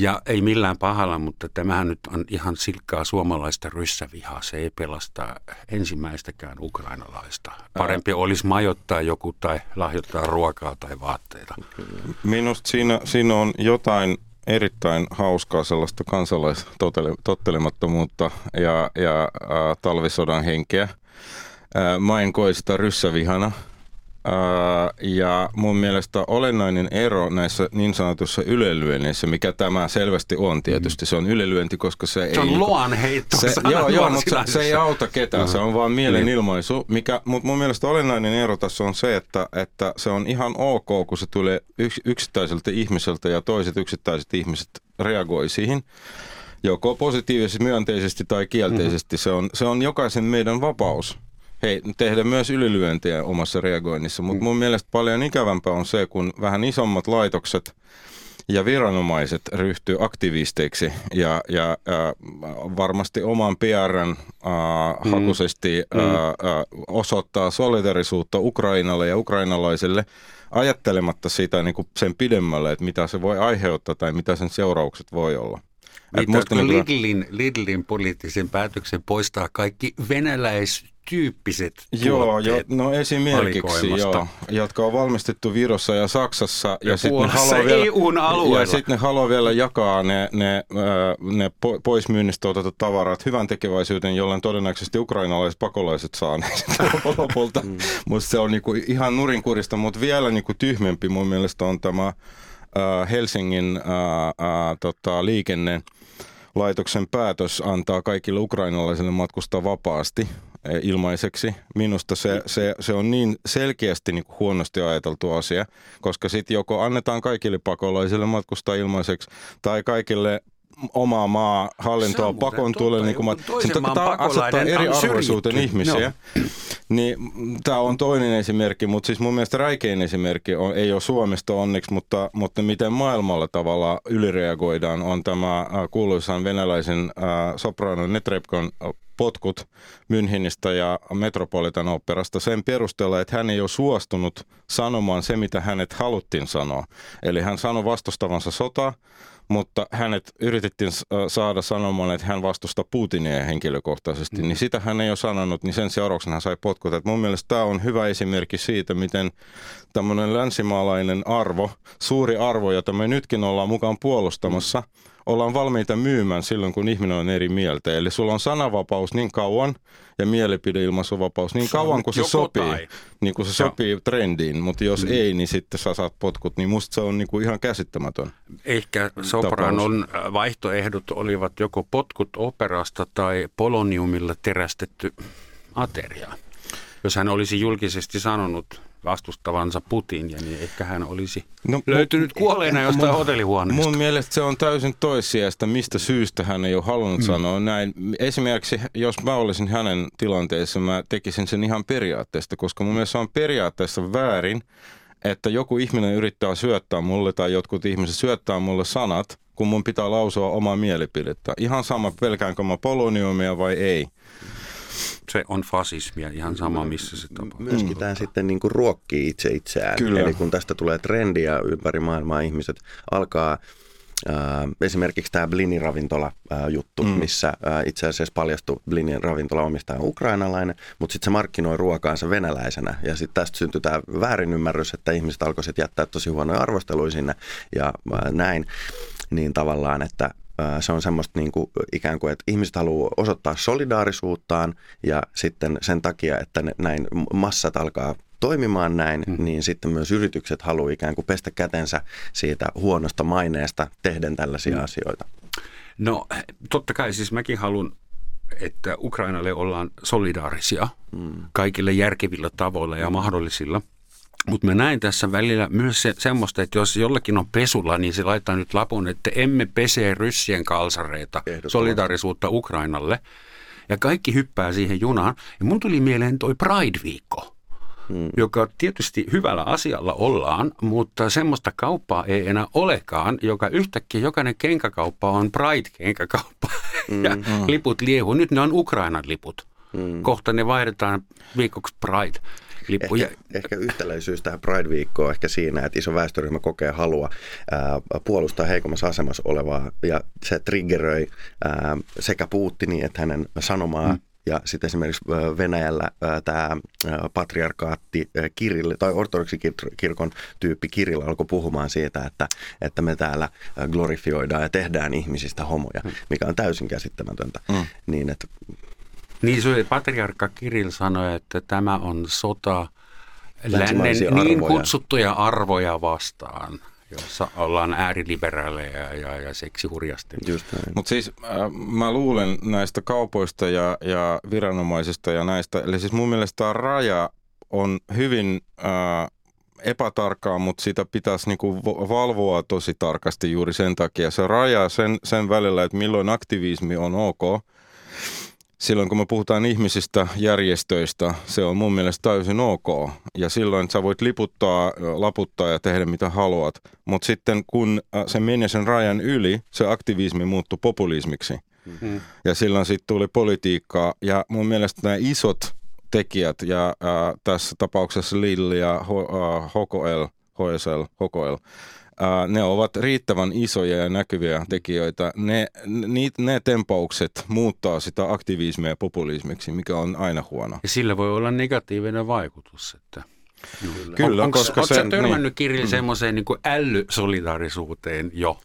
ja ei millään pahalla, mutta tämähän nyt on ihan silkkaa suomalaista ryssävihaa. Se ei pelasta ensimmäistäkään ukrainalaista. Parempi olisi majottaa joku tai lahjoittaa ruokaa tai vaatteita. Minusta siinä, siinä on jotain erittäin hauskaa sellaista kansalaistottelemattomuutta ja, ja äh, talvisodan henkeä. Äh, mä en koe sitä ryssävihana – ja mun mielestä olennainen ero näissä niin sanotussa ylelyönneissä, mikä tämä selvästi on tietysti, se on ylelyönti, koska se, se ei... Se on loan heitto. Se, joo, joo mutta se, se ei auta ketään, se on vaan mielenilmaisu. Mikä, mutta mun mielestä olennainen ero tässä on se, että, että se on ihan ok, kun se tulee yks, yksittäiseltä ihmiseltä ja toiset yksittäiset ihmiset reagoi siihen joko positiivisesti, myönteisesti tai kielteisesti. Mm-hmm. Se, on, se on jokaisen meidän vapaus hei, tehdä myös ylilyöntejä omassa reagoinnissa, mutta mun mielestä paljon ikävämpää on se, kun vähän isommat laitokset ja viranomaiset ryhtyy aktivisteiksi ja, ja ja varmasti oman PRn äh, mm. hakuisesti mm. Äh, osoittaa solidarisuutta Ukrainalle ja ukrainalaisille ajattelematta sitä niin kuin sen pidemmälle, että mitä se voi aiheuttaa tai mitä sen seuraukset voi olla. Viittaatko niin Lidlin, Lidlin poliittisen päätöksen poistaa kaikki venäläis tyyppiset Joo, jo, no esimerkiksi, joo, jotka on valmistettu Virossa ja Saksassa. Ja, ja sitten ne, haluaa vielä, ja sit ne haluaa vielä jakaa ne, ne, ne poismyynnistä otetut tavarat hyvän tekeväisyyteen, jolloin todennäköisesti ukrainalaiset pakolaiset saa ne *laughs* lopulta. Mm. Musta se on niinku ihan nurinkurista, mutta vielä niinku tyhmempi mun mielestä on tämä Helsingin äh, äh, tota, liikenne laitoksen päätös antaa kaikille ukrainalaisille matkustaa vapaasti ilmaiseksi. Minusta se, se, se on niin selkeästi niin kuin huonosti ajateltu asia, koska sitten joko annetaan kaikille pakolaisille matkustaa ilmaiseksi tai kaikille omaa maa hallintoa pakon tulee, niin kuin mä, tämä asettaa eri arvoisuuteen ihmisiä. No. Niin tämä on toinen esimerkki, mutta siis mun mielestä räikein esimerkki on, ei ole Suomesta onneksi, mutta, mutta miten maailmalla tavalla ylireagoidaan on tämä äh, kuuluisan venäläisen äh, soprano Netrebkon potkut Münchenistä ja Metropolitan operasta sen perusteella, että hän ei ole suostunut sanomaan se, mitä hänet haluttiin sanoa. Eli hän sanoi vastustavansa sotaa, mutta hänet yritettiin saada sanomaan, että hän vastustaa Putinia henkilökohtaisesti, mm. niin sitä hän ei ole sanonut, niin sen seurauksena hän sai potkut. Et mun mielestä tämä on hyvä esimerkki siitä, miten tämmöinen länsimaalainen arvo, suuri arvo, jota me nytkin ollaan mukaan puolustamassa, mm ollaan valmiita myymään silloin, kun ihminen on eri mieltä. Eli sulla on sananvapaus niin kauan ja mielipideilmaisuvapaus niin kauan, kun se sopii, tai. niin kuin se sopii trendiin. Mutta jos mm. ei, niin sitten sä saat potkut. Niin musta se on niin kuin ihan käsittämätön. Ehkä Sopranon tapaus. vaihtoehdot olivat joko potkut operasta tai poloniumilla terästetty ateria. Jos hän olisi julkisesti sanonut vastustavansa Putinia, niin ehkä hän olisi no, löytynyt kuolleena jostain mun, hotellihuoneesta. Mun mielestä se on täysin toissijasta, mistä syystä hän ei ole halunnut mm. sanoa näin. Esimerkiksi, jos mä olisin hänen tilanteessa, mä tekisin sen ihan periaatteesta, koska mun mielestä se on periaatteessa väärin, että joku ihminen yrittää syöttää mulle tai jotkut ihmiset syöttää mulle sanat, kun mun pitää lausua omaa mielipidettä. Ihan sama, pelkäänkö mä poloniumia vai ei se on fasismia ihan sama, missä se tapahtuu. Myöskin tämä sitten niin kuin ruokkii itse itseään. Kyllä. Eli kun tästä tulee trendiä ympäri maailmaa, ihmiset alkaa Äh, esimerkiksi tämä Blinin ravintola-juttu, äh, mm. missä äh, itse asiassa paljastui Blinin ravintola omistaja ukrainalainen, mutta sitten se markkinoi ruokaansa venäläisenä. Ja sitten tästä syntyi tämä väärinymmärrys, että ihmiset alkoivat jättää tosi huonoja arvosteluja sinne ja äh, näin. Niin tavallaan, että se on semmoista niin kuin, ikään kuin, että ihmiset haluaa osoittaa solidaarisuuttaan ja sitten sen takia, että ne, näin massat alkaa toimimaan näin, mm. niin sitten myös yritykset haluaa ikään kuin pestä kätensä siitä huonosta maineesta tehden tällaisia mm. asioita. No totta kai siis mäkin haluan että Ukrainalle ollaan solidaarisia mm. kaikille järkevillä tavoilla ja mahdollisilla. Mutta mä näin tässä välillä myös se, semmoista, että jos jollakin on pesula, niin se laittaa nyt lapun, että emme pese ryssien kalsareita, solidaarisuutta Ukrainalle. Ja kaikki hyppää siihen junaan. Ja mun tuli mieleen toi Pride-viikko hmm. joka tietysti hyvällä asialla ollaan, mutta semmoista kauppaa ei enää olekaan, joka yhtäkkiä jokainen kenkäkauppa on Pride-kenkäkauppa hmm. *laughs* ja hmm. liput liehu. Nyt ne on Ukrainan liput. Hmm. Kohta ne vaihdetaan viikoksi Pride. Lippuja. Ehkä, ehkä yhtäläisyys tähän Pride-viikkoon ehkä siinä, että iso väestöryhmä kokee halua ää, puolustaa heikommassa asemassa olevaa ja se triggeröi ää, sekä Putinin että hänen sanomaa mm ja sitten esimerkiksi Venäjällä tämä patriarkaatti Kirill, tai ortodoksikirkon tyyppi Kirill alkoi puhumaan siitä, että, että me täällä glorifioidaan ja tehdään ihmisistä homoja, mm. mikä on täysin käsittämätöntä. Mm. Niin, että... niin se patriarkka Kirill sanoi, että tämä on sota lännen niin kutsuttuja arvoja vastaan jossa ollaan ääriliberaaleja ja, ja seksihurjasti. Mutta siis äh, mä luulen näistä kaupoista ja, ja viranomaisista ja näistä, eli siis mun mielestä tämä raja on hyvin äh, epätarkkaa, mutta sitä pitäisi niinku valvoa tosi tarkasti juuri sen takia. Se raja sen, sen välillä, että milloin aktivismi on ok, silloin kun me puhutaan ihmisistä, järjestöistä, se on mun mielestä täysin ok. Ja silloin sä voit liputtaa, laputtaa ja tehdä mitä haluat. Mutta sitten kun äh, se meni sen rajan yli, se aktivismi muuttui populismiksi. Mm-hmm. Ja silloin sitten tuli politiikkaa. Ja mun mielestä nämä isot tekijät, ja äh, tässä tapauksessa Lidl ja H, äh, HKL, HSL, HKL, ne ovat riittävän isoja ja näkyviä tekijöitä. Ne, ne, ne tempaukset muuttaa sitä aktivismia populismiksi, mikä on aina huono. Ja sillä voi olla negatiivinen vaikutus. Että... Kyllä, Kyllä on, koska se... Oletko törmännyt niin, Kirille mm. semmoiseen niin älysolidaarisuuteen jo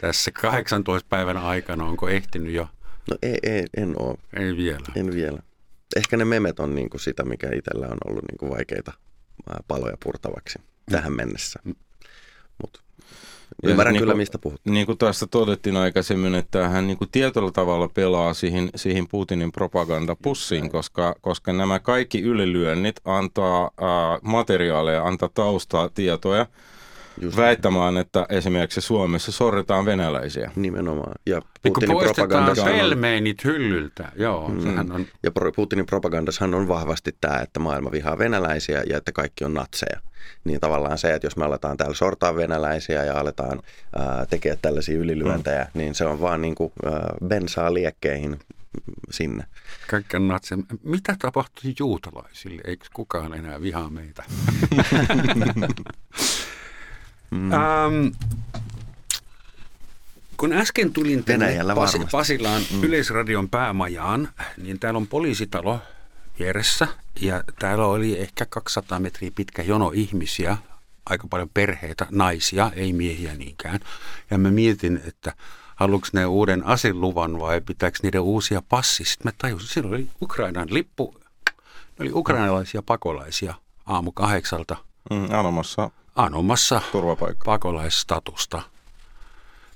tässä 18 päivän aikana? Onko ehtinyt jo? No ei, ei en ole. Ei vielä. En vielä. Ehkä ne memet on niin kuin sitä, mikä itsellä on ollut niin kuin vaikeita paloja purtavaksi mm. tähän mennessä. Mutta Ymmärrän niin kyllä, mistä puhut. Niin kuin tässä todettiin aikaisemmin, että hän niin kuin tietyllä tavalla pelaa siihen, siihen Putinin propagandapussiin, koska, koska nämä kaikki ylilyönnit antaa äh, materiaaleja, antaa taustaa, tietoja – Just väittämään, että esimerkiksi Suomessa sorretaan venäläisiä. Nimenomaan. Ja Putinin propagandassa pelmeinit hyllyltä. Joo, mm. on... Ja Putinin propagandassahan on vahvasti tämä, että maailma vihaa venäläisiä ja että kaikki on natseja. Niin tavallaan se, että jos me aletaan täällä sortaa venäläisiä ja aletaan ää, tekemään tällaisia ylilyöntejä, mm. niin se on vaan niin kuin, ää, bensaa liekkeihin sinne. Kaikki natse. Mitä tapahtui juutalaisille? Eikö kukaan enää vihaa meitä? *laughs* *laughs* Mm. Ähm, kun äsken tulin tänne Pas- Pasilaan mm. Yleisradion päämajaan, niin täällä on poliisitalo vieressä ja täällä oli ehkä 200 metriä pitkä jono ihmisiä, aika paljon perheitä, naisia, ei miehiä niinkään. Ja mä mietin, että haluatko ne uuden aseluvan vai pitääkö niiden uusia passi. Sitten mä tajusin, silloin oli Ukrainan lippu, ne oli ukrainalaisia pakolaisia aamu kahdeksalta. Mm, anomassa anomassa pakolaisstatusta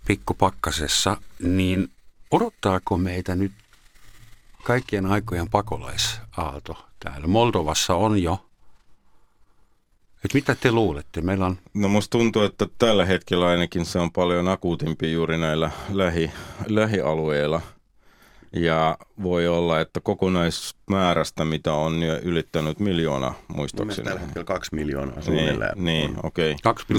pikkupakkasessa, niin odottaako meitä nyt kaikkien aikojen pakolaisaalto täällä? Moldovassa on jo. Et mitä te luulette? Meillä on... No musta tuntuu, että tällä hetkellä ainakin se on paljon akuutimpi juuri näillä lähi, lähialueilla – ja voi olla, että kokonaismäärästä, mitä on jo ylittänyt miljoona, muistaakseni. Tällä hetkellä kaksi miljoonaa niin, suunnilleen. Niin, niin okei. Okay.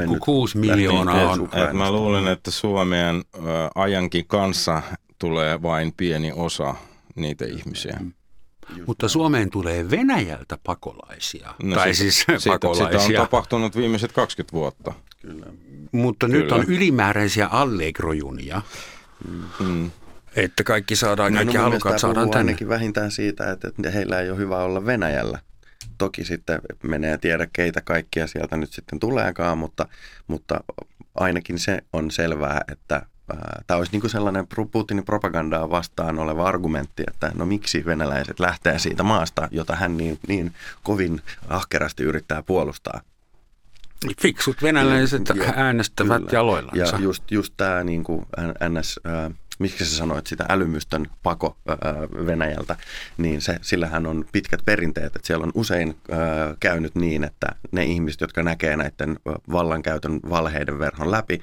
2,6 miljoonaa on. Et mä luulen, että Suomeen ä, ajankin kanssa tulee vain pieni osa niitä ihmisiä. Just Mutta Suomeen tulee Venäjältä pakolaisia. No tai siis siitä, pakolaisia. Sitä on tapahtunut viimeiset 20 vuotta. Kyllä. Mutta Kyllä. nyt on ylimääräisiä allegrojunia. Mm. Että kaikki saadaan, no, kaikki no, halukkaat saadaan tänne. ainakin vähintään siitä, että, että heillä ei ole hyvä olla Venäjällä. Toki sitten menee tiedä, keitä kaikkia sieltä nyt sitten tuleekaan, mutta, mutta ainakin se on selvää, että tämä olisi niin sellainen Putinin propagandaa vastaan oleva argumentti, että no miksi venäläiset lähtee siitä maasta, jota hän niin, niin kovin ahkerasti yrittää puolustaa. Fiksut venäläiset ja, äänestävät kyllä. jaloillansa. Ja just, just tämä niin kuin NS, äh, miksi sä sanoit sitä älymystön pako Venäjältä, niin se, sillähän on pitkät perinteet, että siellä on usein käynyt niin, että ne ihmiset, jotka näkee näiden vallankäytön valheiden verhon läpi,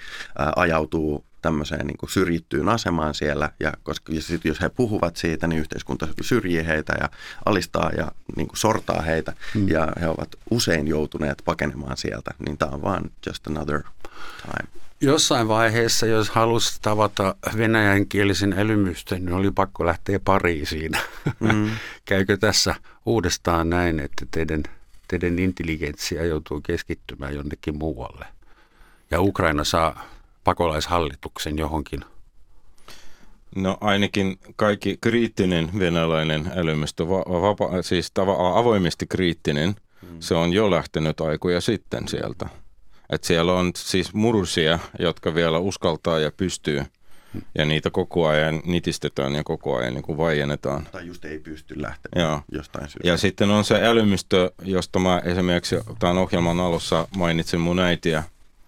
ajautuu tämmöiseen niin syrjittyyn asemaan siellä, ja koska ja sit jos he puhuvat siitä, niin yhteiskunta syrjii heitä ja alistaa ja niin kuin sortaa heitä, hmm. ja he ovat usein joutuneet pakenemaan sieltä, niin tämä on vaan just another time. Jossain vaiheessa, jos halusi tavata venäjänkielisen älymystön, niin oli pakko lähteä Pariisiin. *laughs* Mm. Käykö tässä uudestaan näin, että teidän, teidän intelligentsia joutuu keskittymään jonnekin muualle? Ja Ukraina saa pakolaishallituksen johonkin? No ainakin kaikki kriittinen venäläinen älymystö, vapa, siis tava, avoimesti kriittinen, mm. se on jo lähtenyt aikoja sitten sieltä. Et siellä on siis murusia, jotka vielä uskaltaa ja pystyy. Ja niitä koko ajan nitistetään ja koko ajan niin kuin vaiennetaan. Tai just ei pysty lähtemään Joo. jostain syystä. Ja sitten on se älymystö, josta mä esimerkiksi tämän ohjelman alussa mainitsin mun äitiä.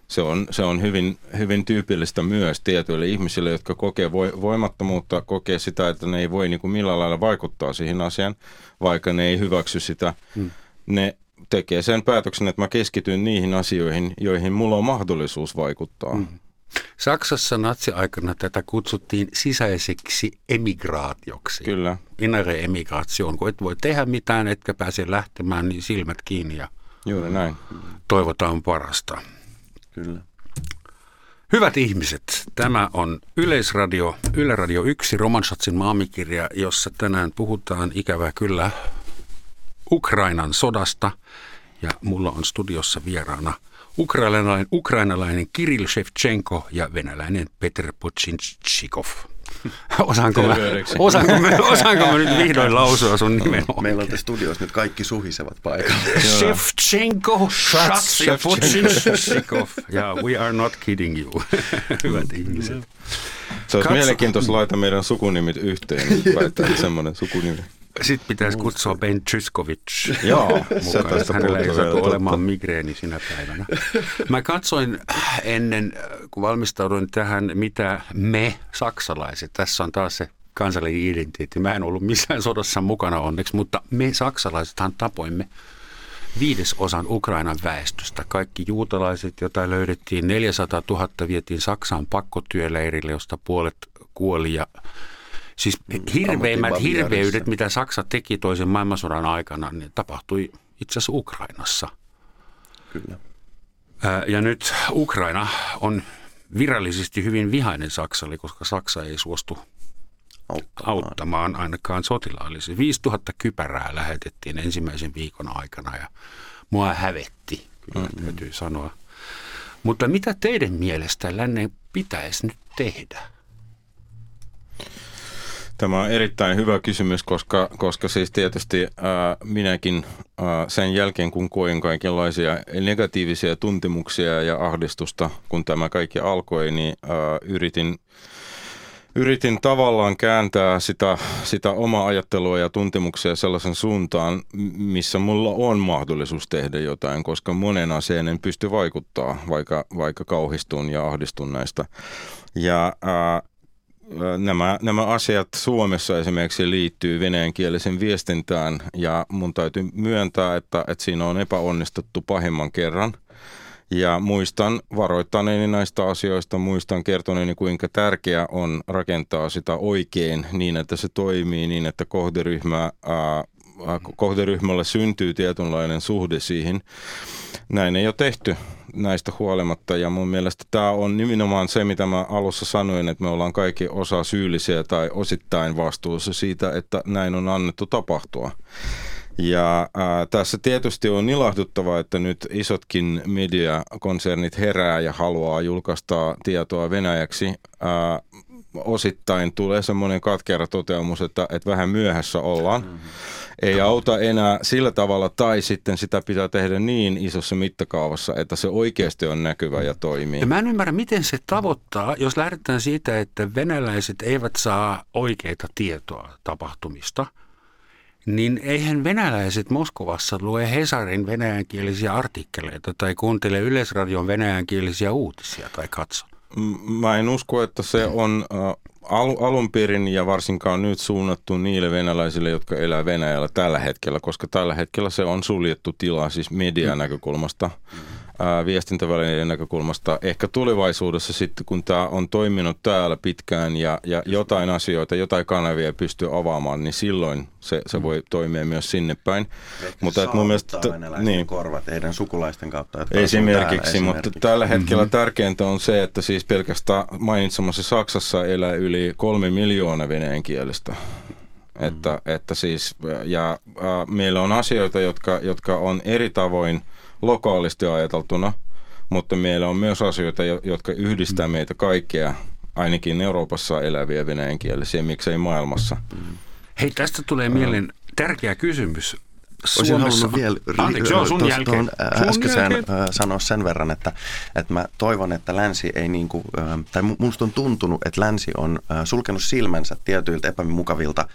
Se on, se on hyvin, hyvin tyypillistä myös tietyille ihmisille, jotka kokee voimattomuutta, kokee sitä, että ne ei voi niin kuin millään lailla vaikuttaa siihen asiaan, vaikka ne ei hyväksy sitä. Hmm. Ne tekee sen päätöksen, että mä keskityn niihin asioihin, joihin mulla on mahdollisuus vaikuttaa. Mm. Saksassa natsi-aikana tätä kutsuttiin sisäiseksi emigraatioksi. Kyllä. Inere emigraation. Kun et voi tehdä mitään, etkä pääse lähtemään, niin silmät kiinni ja Juuri näin. toivotaan parasta. Kyllä. Hyvät ihmiset, tämä on Yleisradio, Yle Radio 1, Romansatsin maamikirja, jossa tänään puhutaan ikävää kyllä Ukrainan sodasta ja mulla on studiossa vieraana ukrainalainen, ukrainalainen Kirill Shevchenko ja venäläinen Petr Pochinchikov. *laughs* Osaanko mä, osaanko, mä, osaanko mä nyt *laughs* vihdoin lausua sun nimen Meillä on tässä studiossa nyt kaikki suhisevat paikalla. *laughs* Shevchenko, Schatz ja Pochinchikov. Ja we are not kidding you. Hyvät ihmiset. Se olisi mielenkiintoista laittaa meidän sukunimit yhteen, niin semmoinen sukunimi. Sitten pitäisi kutsua Ben Tsyskovic *laughs* Joo, mukaan, hänellä ei saatu olemaan migreeni sinä päivänä. Mä katsoin ennen, kun valmistauduin tähän, mitä me saksalaiset, tässä on taas se kansallinen identiteetti. Mä en ollut missään sodassa mukana onneksi, mutta me saksalaisethan tapoimme viidesosan Ukrainan väestöstä. Kaikki juutalaiset, joita löydettiin 400 000, vietiin Saksaan pakkotyöleirille, josta puolet kuoli ja Siis mm, hirveimmät hirveydet, mitä Saksa teki toisen maailmansodan aikana, niin tapahtui itse asiassa Ukrainassa. Kyllä. Ja nyt Ukraina on virallisesti hyvin vihainen Saksalle, koska Saksa ei suostu auttamaan, auttamaan ainakaan sotilaallisesti. 5000 kypärää lähetettiin ensimmäisen viikon aikana ja mua hävetti, kyllä mm-hmm. täytyy sanoa. Mutta mitä teidän mielestä lännen pitäisi nyt tehdä? Tämä on erittäin hyvä kysymys, koska, koska siis tietysti ää, minäkin ää, sen jälkeen, kun koin kaikenlaisia negatiivisia tuntemuksia ja ahdistusta, kun tämä kaikki alkoi, niin ää, yritin, yritin tavallaan kääntää sitä, sitä omaa ajattelua ja tuntemuksia sellaisen suuntaan, missä mulla on mahdollisuus tehdä jotain, koska monen aseen en pysty vaikuttaa, vaikka, vaikka kauhistun ja ahdistun näistä. Ja ää, nämä, nämä asiat Suomessa esimerkiksi liittyy venäjänkielisen viestintään ja mun täytyy myöntää, että, että siinä on epäonnistuttu pahimman kerran. Ja muistan varoittaneeni näistä asioista, muistan kertoneeni kuinka tärkeää on rakentaa sitä oikein niin, että se toimii niin, että kohderyhmä, ää, kohderyhmälle syntyy tietynlainen suhde siihen. Näin ei ole tehty näistä huolimatta. Ja mun mielestä tämä on nimenomaan se, mitä mä alussa sanoin, että me ollaan kaikki osa syyllisiä tai osittain vastuussa siitä, että näin on annettu tapahtua. Ja ää, tässä tietysti on ilahduttavaa, että nyt isotkin mediakonsernit herää ja haluaa julkaista tietoa venäjäksi. Ää, osittain tulee semmoinen katkera toteamus, että, että vähän myöhässä ollaan. Mm-hmm. Ei auta enää sillä tavalla, tai sitten sitä pitää tehdä niin isossa mittakaavassa, että se oikeasti on näkyvä ja toimii. Ja mä en ymmärrä, miten se tavoittaa, jos lähdetään siitä, että venäläiset eivät saa oikeita tietoa tapahtumista – niin eihän venäläiset Moskovassa lue Hesarin venäjänkielisiä artikkeleita tai kuuntele Yleisradion venäjänkielisiä uutisia tai katso. Mä en usko, että se on al- alun perin ja varsinkaan nyt suunnattu niille venäläisille, jotka elää Venäjällä tällä hetkellä, koska tällä hetkellä se on suljettu tila siis median näkökulmasta. Mm viestintävälineiden näkökulmasta. Ehkä tulevaisuudessa sitten, kun tämä on toiminut täällä pitkään ja, ja jotain asioita, jotain kanavia pystyy avaamaan, niin silloin se, se voi toimia myös sinne päin. Ehkä mutta että mun mielestä, niin, korvat heidän sukulaisten kautta. Jotka esimerkiksi, esimerkiksi, mutta tällä hetkellä mm-hmm. tärkeintä on se, että siis pelkästään mainitsemassa Saksassa elää yli kolme miljoonaa venäjän kielestä. Mm-hmm. Että, että siis, ja äh, meillä on asioita, jotka, jotka on eri tavoin – lokaalisti ajateltuna, mutta meillä on myös asioita, jotka yhdistää meitä kaikkea, ainakin Euroopassa eläviä venäjänkielisiä, miksei maailmassa. Hei, tästä tulee mieleen tärkeä kysymys. Olisin halunnut vielä Anteeksi, joo, sun jälkeen. Tuohon äskeiseen sanoa sen verran, että, että mä toivon, että länsi ei niin kuin, tai musta on tuntunut, että länsi on sulkenut silmänsä tietyiltä epämukavilta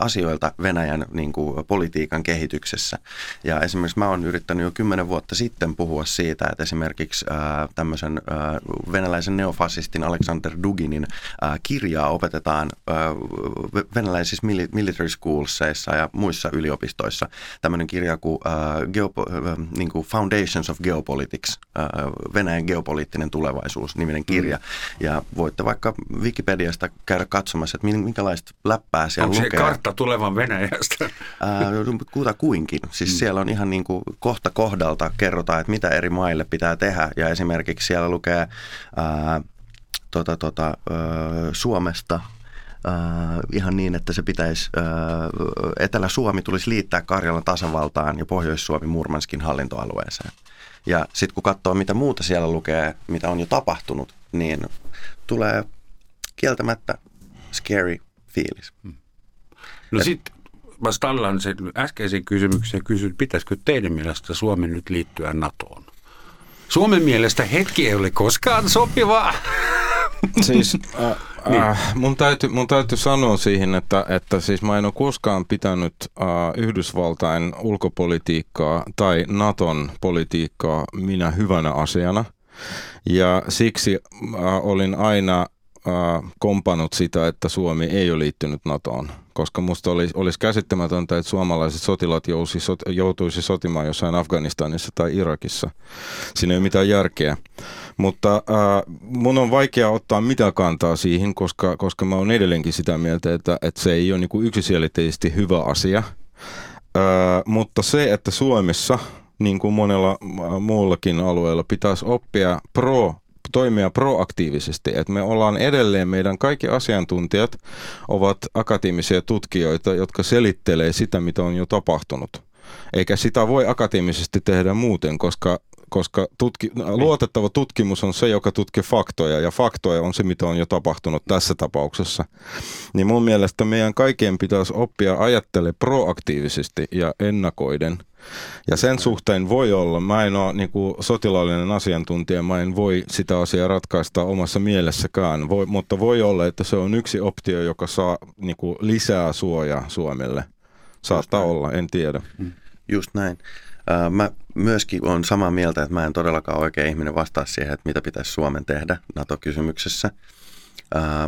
asioilta Venäjän niin kuin, politiikan kehityksessä. Ja esimerkiksi mä oon yrittänyt jo kymmenen vuotta sitten puhua siitä, että esimerkiksi tämmöisen venäläisen neofasistin Alexander Duginin kirjaa opetetaan venäläisissä military schoolsissa ja muissa yliopistoissa tämmöinen kirja kuin, uh, Geopo, uh, niin kuin Foundations of Geopolitics, uh, Venäjän geopoliittinen tulevaisuus niminen kirja. Mm. Ja voitte vaikka Wikipediasta käydä katsomassa, että minkälaista läppää siellä Onko lukee. Se kartta tulevan Venäjästä? Uh, kuinkin. Siis mm. siellä on ihan niin kuin kohta kohdalta kerrotaan, että mitä eri maille pitää tehdä. Ja esimerkiksi siellä lukee uh, tota, tota, Suomesta – äh, ihan niin, että se pitäisi, äh, Etelä-Suomi tulisi liittää Karjalan tasavaltaan ja Pohjois-Suomi Murmanskin hallintoalueeseen. Ja sitten kun katsoo, mitä muuta siellä lukee, mitä on jo tapahtunut, niin tulee kieltämättä scary fiilis. Hmm. No sitten mä stallaan sen äskeisen kysymyksen ja kysyn, pitäisikö teidän mielestä Suomen nyt liittyä NATOon? Suomen mielestä hetki ei ole koskaan sopivaa. Siis äh, *laughs* niin. äh, mun, täytyy, mun täytyy sanoa siihen, että, että siis mä en ole koskaan pitänyt äh, Yhdysvaltain ulkopolitiikkaa tai Naton politiikkaa minä hyvänä asiana. Ja siksi äh, olin aina äh, kompannut sitä, että Suomi ei ole liittynyt NATOon, koska musta olisi, olisi käsittämätöntä, että suomalaiset sotilaat jousi, sot, joutuisi sotimaan jossain Afganistanissa tai Irakissa. Siinä ei ole mitään järkeä. Mutta äh, mun on vaikea ottaa mitä kantaa siihen, koska, koska mä oon edelleenkin sitä mieltä, että, että se ei ole niin yksiselitteisesti hyvä asia. Äh, mutta se, että Suomessa, niin kuin monella muullakin alueella, pitäisi oppia pro toimia proaktiivisesti. Että me ollaan edelleen, meidän kaikki asiantuntijat ovat akateemisia tutkijoita, jotka selittelee sitä, mitä on jo tapahtunut. Eikä sitä voi akateemisesti tehdä muuten, koska koska tutki, luotettava tutkimus on se, joka tutkii faktoja, ja faktoja on se, mitä on jo tapahtunut tässä tapauksessa. Niin mun mielestä meidän kaikkien pitäisi oppia ajattele proaktiivisesti ja ennakoiden. Ja sen suhteen voi olla, mä en ole niin kuin sotilaallinen asiantuntija, mä en voi sitä asiaa ratkaista omassa mielessäkään, voi, mutta voi olla, että se on yksi optio, joka saa niin kuin lisää suojaa Suomelle. Saattaa olla, en tiedä. Just näin. Mä myöskin olen samaa mieltä, että mä en todellakaan oikein ihminen vastaa siihen, että mitä pitäisi Suomen tehdä NATO-kysymyksessä.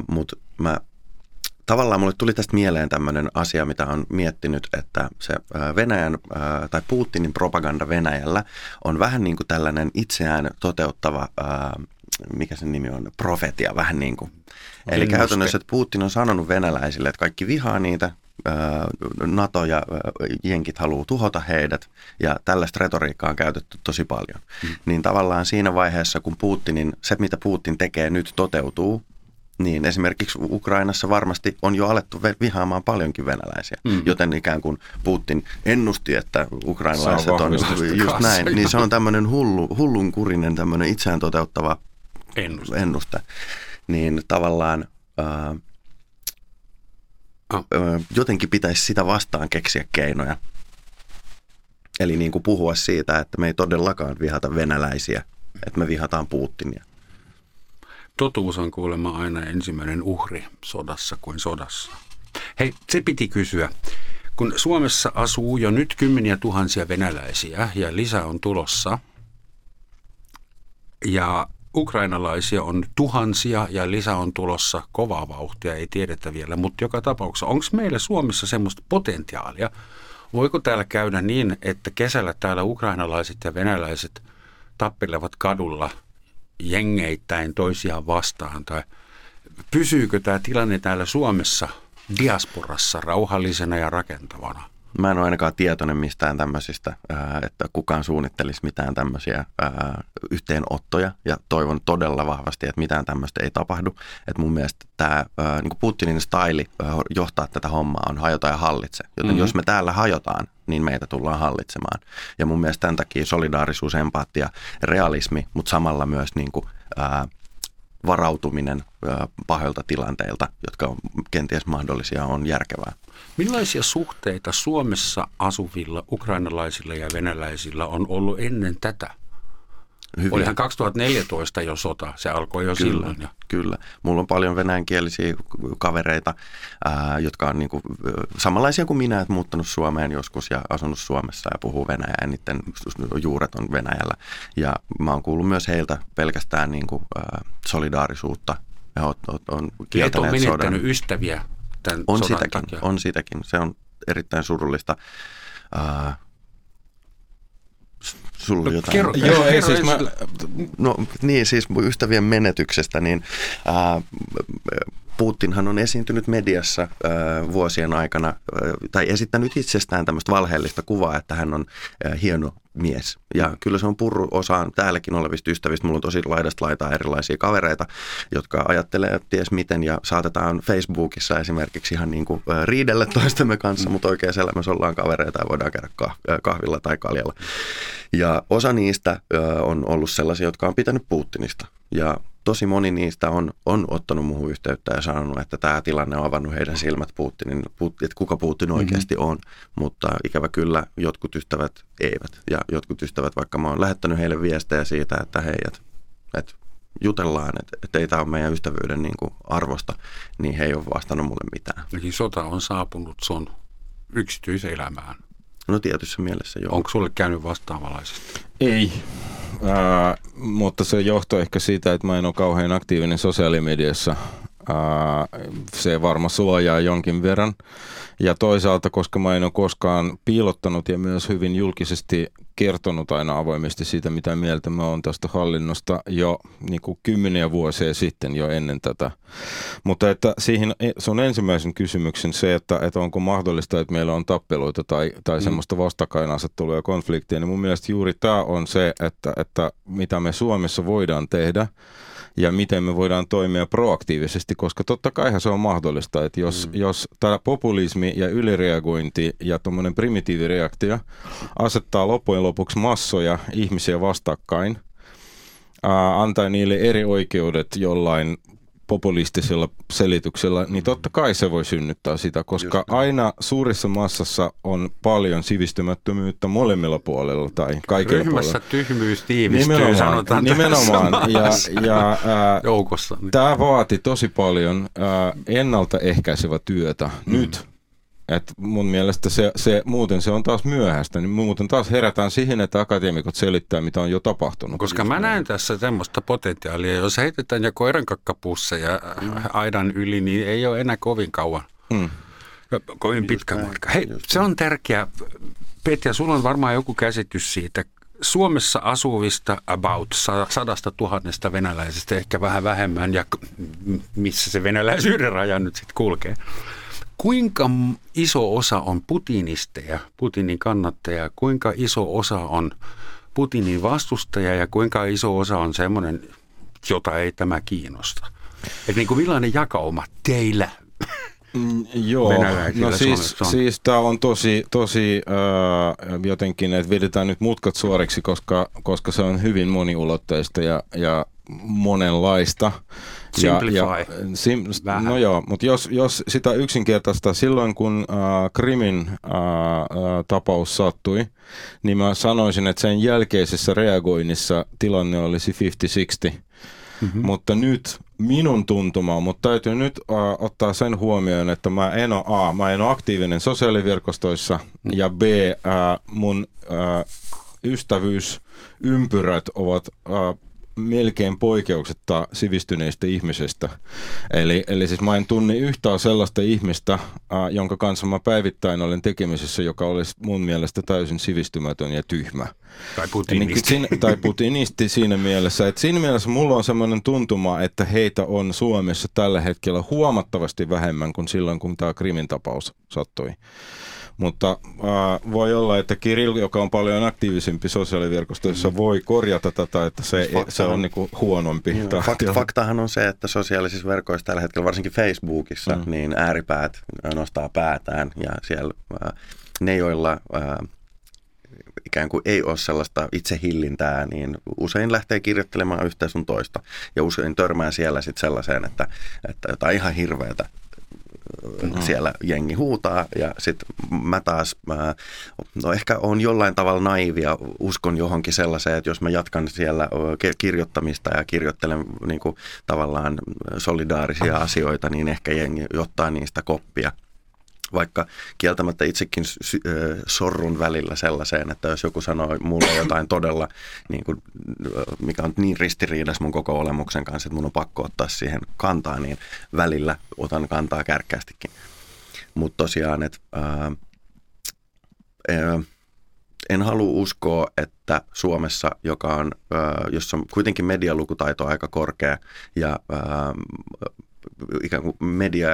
Mutta mä tavallaan mulle tuli tästä mieleen tämmöinen asia, mitä on miettinyt, että se Venäjän tai Putinin propaganda Venäjällä on vähän niin kuin tällainen itseään toteuttava, mikä sen nimi on, profetia, vähän niin kuin. Eli käytännössä, että Putin on sanonut venäläisille, että kaikki vihaa niitä, NATO ja jenkit haluaa tuhota heidät ja tällaista retoriikkaa on käytetty tosi paljon. Mm. Niin tavallaan siinä vaiheessa, kun Putinin, se mitä Putin tekee nyt toteutuu, niin esimerkiksi Ukrainassa varmasti on jo alettu vihaamaan paljonkin venäläisiä, mm. joten ikään kuin Putin ennusti, että ukrainalaiset on just näin, niin se on tämmöinen hullu, hullunkurinen tämmöinen itseään toteuttava ennuste. ennuste. Niin tavallaan ää, oh. jotenkin pitäisi sitä vastaan keksiä keinoja. Eli niin kuin puhua siitä, että me ei todellakaan vihata venäläisiä, että me vihataan Putinia. Totuus on kuulemma aina ensimmäinen uhri sodassa kuin sodassa. Hei, se piti kysyä. Kun Suomessa asuu jo nyt kymmeniä tuhansia venäläisiä ja lisää on tulossa, ja ukrainalaisia on tuhansia ja lisää on tulossa kovaa vauhtia, ei tiedetä vielä, mutta joka tapauksessa, onko meillä Suomessa semmoista potentiaalia? Voiko täällä käydä niin, että kesällä täällä ukrainalaiset ja venäläiset tappelevat kadulla jengeittäin toisiaan vastaan? Tai pysyykö tämä tilanne täällä Suomessa diasporassa rauhallisena ja rakentavana? Mä en ole ainakaan tietoinen mistään tämmöisistä, että kukaan suunnittelisi mitään tämmöisiä yhteenottoja ja toivon todella vahvasti, että mitään tämmöistä ei tapahdu. Että mun mielestä tämä niin Putinin staili johtaa tätä hommaa on hajota ja hallitse. Joten mm-hmm. jos me täällä hajotaan, niin meitä tullaan hallitsemaan. Ja mun mielestä tämän takia solidaarisuus, empatia, realismi, mutta samalla myös niin kuin, ää, varautuminen pahoilta tilanteilta, jotka on kenties mahdollisia, on järkevää. Millaisia suhteita Suomessa asuvilla ukrainalaisilla ja venäläisillä on ollut ennen tätä? Hyviä. Olihan 2014 jo sota, se alkoi jo kyllä, silloin. Ja... Kyllä, mulla on paljon venäjänkielisiä kavereita, ää, jotka on niinku, samanlaisia kuin minä, että muuttanut Suomeen joskus ja asunut Suomessa ja puhuu venäjää ja niiden juuret on Venäjällä. Ja mä oon kuullut myös heiltä pelkästään niinku, ää, solidaarisuutta. Ja on, on, on Et ole menettänyt sodan. ystäviä tämän on sitäkin, takia. On sitäkin, se on erittäin surullista. Ää, sulla no, jotain? Kerro, Joo, ei siis mä... No niin, siis ystävien menetyksestä, niin ää, Putinhan on esiintynyt mediassa äh, vuosien aikana, äh, tai esittänyt itsestään tämmöistä valheellista kuvaa, että hän on äh, hieno mies. Ja kyllä se on purru osaan täälläkin olevista ystävistä. Mulla on tosi laidasta laitaa erilaisia kavereita, jotka ajattelee ties miten ja saatetaan Facebookissa esimerkiksi ihan niin kuin riidellä toistemme kanssa, mutta oikeassa elämässä ollaan kavereita ja voidaan käydä kahvilla tai kaljalla. Ja osa niistä on ollut sellaisia, jotka on pitänyt Putinista. Ja tosi moni niistä on, on ottanut muuhun yhteyttä ja sanonut, että tämä tilanne on avannut heidän silmät Putinin, että kuka Putin mhm. oikeasti mm-hmm. on. Mutta ikävä kyllä jotkut ystävät eivät. Ja jotkut ystävät, vaikka mä oon lähettänyt heille viestejä siitä, että hei, että, että jutellaan, että, että ei tämä ole meidän ystävyyden niin kuin arvosta, niin he ei ole vastannut mulle mitään. Eli sota on saapunut sun yksityiselämään. No tietyssä mielessä joo. Onko sulle käynyt vastaavanlaisesti? Ei. Ää, mutta se johtuu ehkä siitä, että mä en ole kauhean aktiivinen sosiaalimediassa. Ää, se varma suojaa jonkin verran. Ja toisaalta, koska mä en ole koskaan piilottanut ja myös hyvin julkisesti kertonut aina avoimesti siitä, mitä mieltä mä oon tästä hallinnosta jo niin kuin kymmeniä vuosia sitten jo ennen tätä. Mutta että siihen e, sun ensimmäisen kysymyksen se, että, että onko mahdollista, että meillä on tappeluita tai, tai mm. semmoista vastakkainasettelua ja konfliktia, niin mun mielestä juuri tämä on se, että, että mitä me Suomessa voidaan tehdä, ja miten me voidaan toimia proaktiivisesti, koska totta kaihan se on mahdollista, että jos, mm. jos tämä populismi ja ylireagointi ja tuommoinen primitiivireaktio asettaa loppujen lopuksi massoja ihmisiä vastakkain, ää, antaa niille eri oikeudet jollain populistisella selityksellä, niin totta kai se voi synnyttää sitä, koska Just. aina suurissa massassa on paljon sivistymättömyyttä molemmilla puolella tai kaikilla Ryhmässä puolella. tyhmyys tiivistyy, nimenomaan, sanotaan nimenomaan. Ja, ja ää, joukossa. Tämä vaati tosi paljon ää, ennaltaehkäisevä työtä mm. nyt et mun mielestä se, se, muuten se on taas myöhäistä, niin muuten taas herätään siihen, että akateemikot selittää, mitä on jo tapahtunut. Koska mä näen tässä semmoista potentiaalia, jos heitetään jo koirankakkapusseja mm. aidan yli, niin ei ole enää kovin kauan. Mm. Kovin pitkä just matka. Hei, se on tärkeä. Petja, sulla on varmaan joku käsitys siitä, Suomessa asuvista about sadasta tuhannesta venäläisestä, ehkä vähän vähemmän, ja missä se venäläisyyden raja nyt sitten kulkee. Kuinka iso osa on putinisteja, Putinin kannattajia, kuinka iso osa on Putinin vastustaja ja kuinka iso osa on semmoinen, jota ei tämä kiinnosta? Että niin kuin millainen jakauma teillä Mm, joo, no siis, siis tämä on tosi, tosi äh, jotenkin, että vedetään nyt mutkat suoriksi, koska, koska se on hyvin moniulotteista ja, ja monenlaista. Simplify. Ja, ja, sim, no joo, mutta jos, jos sitä yksinkertaista, silloin kun äh, Krimin äh, tapaus sattui, niin mä sanoisin, että sen jälkeisessä reagoinnissa tilanne olisi 50-60. Mm-hmm. Mutta nyt minun tuntuma, mutta täytyy nyt uh, ottaa sen huomioon, että mä en ole A, mä en ole aktiivinen sosiaaliverkostoissa mm. ja B, uh, mun uh, ystävyysympyrät ovat uh, melkein poikkeuksetta sivistyneistä ihmisestä. Eli, eli siis mä en tunne yhtään sellaista ihmistä, äh, jonka kanssa mä päivittäin olen tekemisessä, joka olisi mun mielestä täysin sivistymätön ja tyhmä. Tai putinisti. Niin, tai putinisti siinä mielessä. Että siinä mielessä mulla on semmoinen tuntuma, että heitä on Suomessa tällä hetkellä huomattavasti vähemmän kuin silloin, kun tämä Krimin tapaus sattui. Mutta äh, voi olla, että Kirill, joka on paljon aktiivisempi sosiaaliverkostoissa, mm. voi korjata tätä, että se, Faktahan, se on niinku huonompi. Joo, fakt, faktahan on se, että sosiaalisissa verkoissa tällä hetkellä, varsinkin Facebookissa, mm. niin ääripäät nostaa päätään ja siellä äh, ne, joilla äh, ikään kuin ei ole sellaista itsehillintää, niin usein lähtee kirjoittelemaan yhtä sun toista. Ja usein törmää siellä sitten sellaiseen, että, että jotain ihan hirveätä mm. siellä jengi huutaa ja sitten mä taas, mä, no ehkä on jollain tavalla naivia, uskon johonkin sellaiseen, että jos mä jatkan siellä kirjoittamista ja kirjoittelen niin kuin, tavallaan solidaarisia asioita, niin ehkä jengi ottaa niistä koppia – vaikka kieltämättä itsekin sorrun välillä sellaiseen, että jos joku sanoo mulle jotain todella, niin kuin, mikä on niin ristiriidassa mun koko olemuksen kanssa, että mun on pakko ottaa siihen kantaa, niin välillä otan kantaa kärkkäästikin. Mutta tosiaan, että en halua uskoa, että Suomessa, joka on, ää, jossa on kuitenkin medialukutaito aika korkea ja ää, ikään kuin media,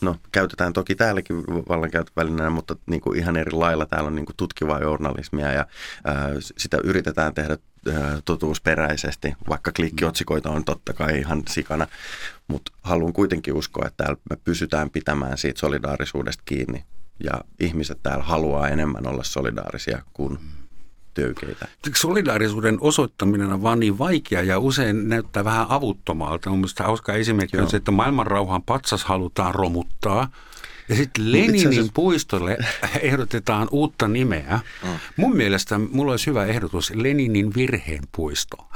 no käytetään toki täälläkin vallankäytövälineenä, mutta niin kuin ihan eri lailla. Täällä on niin kuin tutkivaa journalismia ja ää, sitä yritetään tehdä ää, totuusperäisesti, vaikka klikkiotsikoita on totta kai ihan sikana. Mutta haluan kuitenkin uskoa, että täällä me pysytään pitämään siitä solidaarisuudesta kiinni ja ihmiset täällä haluaa enemmän olla solidaarisia kuin töykeitä. Solidaarisuuden osoittaminen on vaan niin vaikea ja usein näyttää vähän avuttomalta. Mun mielestä hauska esimerkki Joo. on se, että maailmanrauhan patsas halutaan romuttaa – ja sitten Leninin asiassa... puistolle ehdotetaan uutta nimeä. Mm. Mun mielestä mulla olisi hyvä ehdotus, Leninin virheen puisto. *laughs*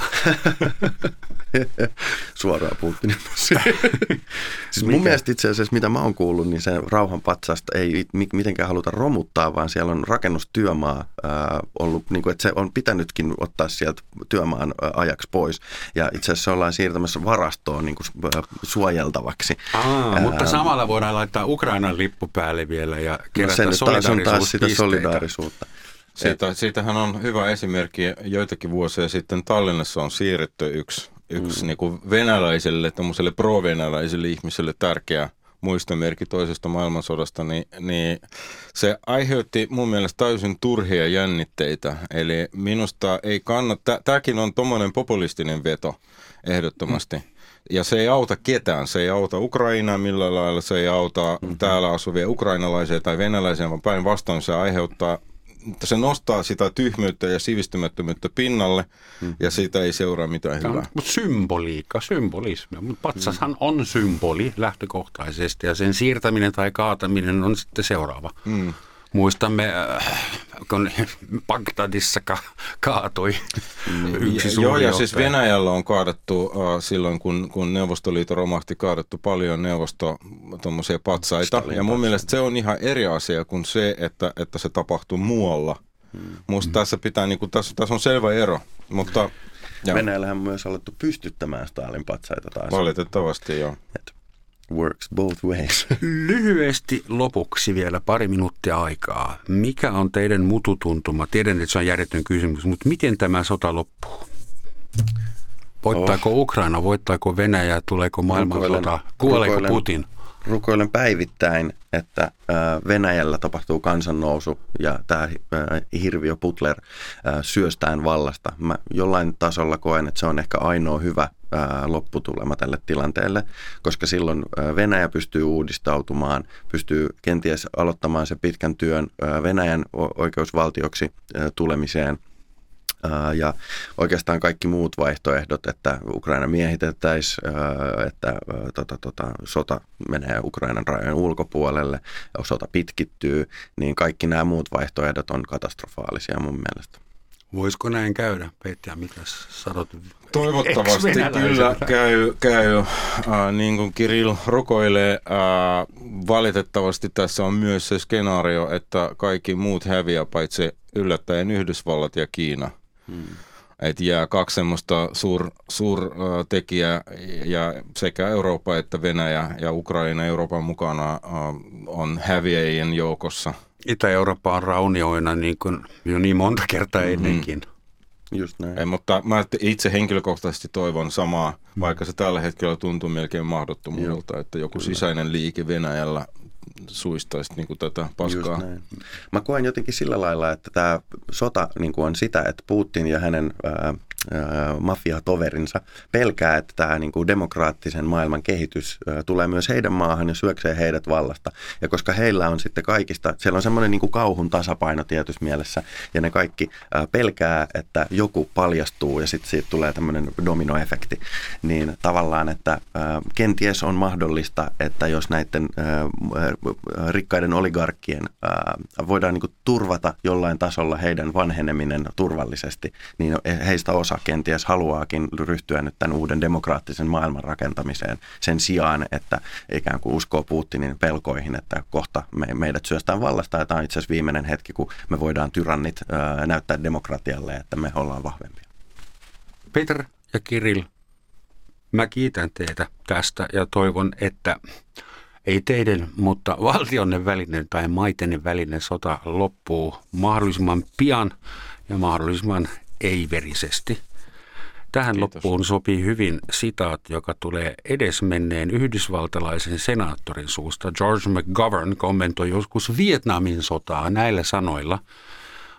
Suoraan Putinin *laughs* siis mun mielestä itse asiassa, mitä mä oon kuullut, niin se rauhan patsasta ei mitenkään haluta romuttaa, vaan siellä on rakennustyömaa äh, ollut, niin kuin, että se on pitänytkin ottaa sieltä työmaan äh, ajaksi pois. Ja itse asiassa ollaan siirtämässä varastoon niin kuin, äh, suojeltavaksi. Aa, äh, mutta samalla voidaan laittaa Ukrainan lippu päälle vielä ja kerätä no se taas on taas sitä solidaarisuutta. Siitä, siitähän on hyvä esimerkki. Joitakin vuosia sitten Tallinnassa on siirretty yksi, yksi mm. niin kuin venäläiselle, pro-venäläiselle ihmiselle tärkeä muistomerkki toisesta maailmansodasta, niin, niin se aiheutti mun mielestä täysin turhia jännitteitä. Eli minusta ei kannata, tämäkin on tuommoinen populistinen veto ehdottomasti. Mm ja se ei auta ketään. Se ei auta Ukrainaa millään lailla, se ei auta mm-hmm. täällä asuvia ukrainalaisia tai venäläisiä, vaan päinvastoin se aiheuttaa se nostaa sitä tyhmyyttä ja sivistymättömyyttä pinnalle mm. ja siitä ei seuraa mitään hyvää. Mutta symboliikka, symbolismi. Mutta patsashan mm. on symboli lähtökohtaisesti ja sen siirtäminen tai kaataminen on sitten seuraava. Mm. Muistamme, äh, kun Bagdadissa ka- kaatui mm. yksi suuri Joo, ja siis Venäjällä on kaadettu uh, silloin, kun, kun Neuvostoliitto romahti, kaadettu paljon neuvosto patsaita. Stalin ja mun mielestä se on ihan eri asia kuin se, että, että se tapahtuu muualla. Hmm. Musta hmm. tässä pitää, niin kuin, tässä, tässä on selvä ero, mutta... Venäjällähän on myös alettu pystyttämään Stalin patsaita taas. Valitettavasti, joo. Et works both ways. *laughs* Lyhyesti lopuksi vielä pari minuuttia aikaa. Mikä on teidän mututuntuma? Tiedän, että se on järjetön kysymys, mutta miten tämä sota loppuu? Voittaako oh. Ukraina, voittaako Venäjä, tuleeko maailmansota, kuoleeko Putin? rukoilen päivittäin, että Venäjällä tapahtuu kansannousu ja tämä hirviö Putler syöstään vallasta. Mä jollain tasolla koen, että se on ehkä ainoa hyvä lopputulema tälle tilanteelle, koska silloin Venäjä pystyy uudistautumaan, pystyy kenties aloittamaan se pitkän työn Venäjän oikeusvaltioksi tulemiseen Ja oikeastaan kaikki muut vaihtoehdot, että Ukraina miehitettäisiin, että tota, tota, sota menee Ukrainan rajojen ulkopuolelle, sota pitkittyy, niin kaikki nämä muut vaihtoehdot on katastrofaalisia mun mielestä. Voisiko näin käydä, Petja, mitä sanot? Toivottavasti kyllä käy, käy äh, niin kuin Kirill rukoilee. Äh, valitettavasti tässä on myös se skenaario, että kaikki muut häviää, paitsi yllättäen Yhdysvallat ja Kiina. Hmm. Että jää kaksi semmoista suur, suurtekijää ja sekä Eurooppa että Venäjä ja Ukraina Euroopan mukana äh, on häviäjien joukossa – Itä-Eurooppa on raunioina niin kuin jo niin monta kertaa mm-hmm. Just näin. Ei, mutta mä itse henkilökohtaisesti toivon samaa, mm. vaikka se tällä hetkellä tuntuu melkein mahdottomuudelta, Joo. että joku Kyllä. sisäinen liike Venäjällä suistaisi niin kuin tätä paskaa. Mä koen jotenkin sillä lailla, että tämä sota niin kuin on sitä, että Putin ja hänen ää, mafiatoverinsa pelkää, että tämä niin kuin demokraattisen maailman kehitys tulee myös heidän maahan ja syöksee heidät vallasta. Ja koska heillä on sitten kaikista, siellä on semmoinen niin kuin kauhun tasapaino tietyssä mielessä ja ne kaikki pelkää, että joku paljastuu ja sitten siitä tulee tämmöinen dominoefekti, niin tavallaan, että kenties on mahdollista, että jos näiden rikkaiden oligarkkien voidaan niin kuin turvata jollain tasolla heidän vanheneminen turvallisesti, niin heistä osa kenties haluaakin ryhtyä nyt tämän uuden demokraattisen maailman rakentamiseen sen sijaan, että ikään kuin uskoo Putinin pelkoihin, että kohta me, meidät syöstään vallasta ja tämä on itse asiassa viimeinen hetki, kun me voidaan tyrannit ää, näyttää demokratialle, että me ollaan vahvempia. Peter ja Kirill, mä kiitän teitä tästä ja toivon, että ei teidän, mutta valtionne välinen tai maitenne välinen sota loppuu mahdollisimman pian ja mahdollisimman ei-verisesti. Tähän Kiitos. loppuun sopii hyvin sitaat, joka tulee edesmenneen yhdysvaltalaisen senaattorin suusta. George McGovern kommentoi joskus Vietnamin sotaa näillä sanoilla.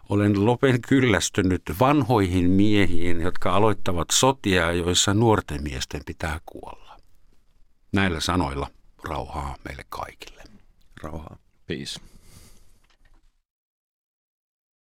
Olen lopen kyllästynyt vanhoihin miehiin, jotka aloittavat sotia, joissa nuorten miesten pitää kuolla. Näillä sanoilla rauhaa meille kaikille. Rauhaa. Peace.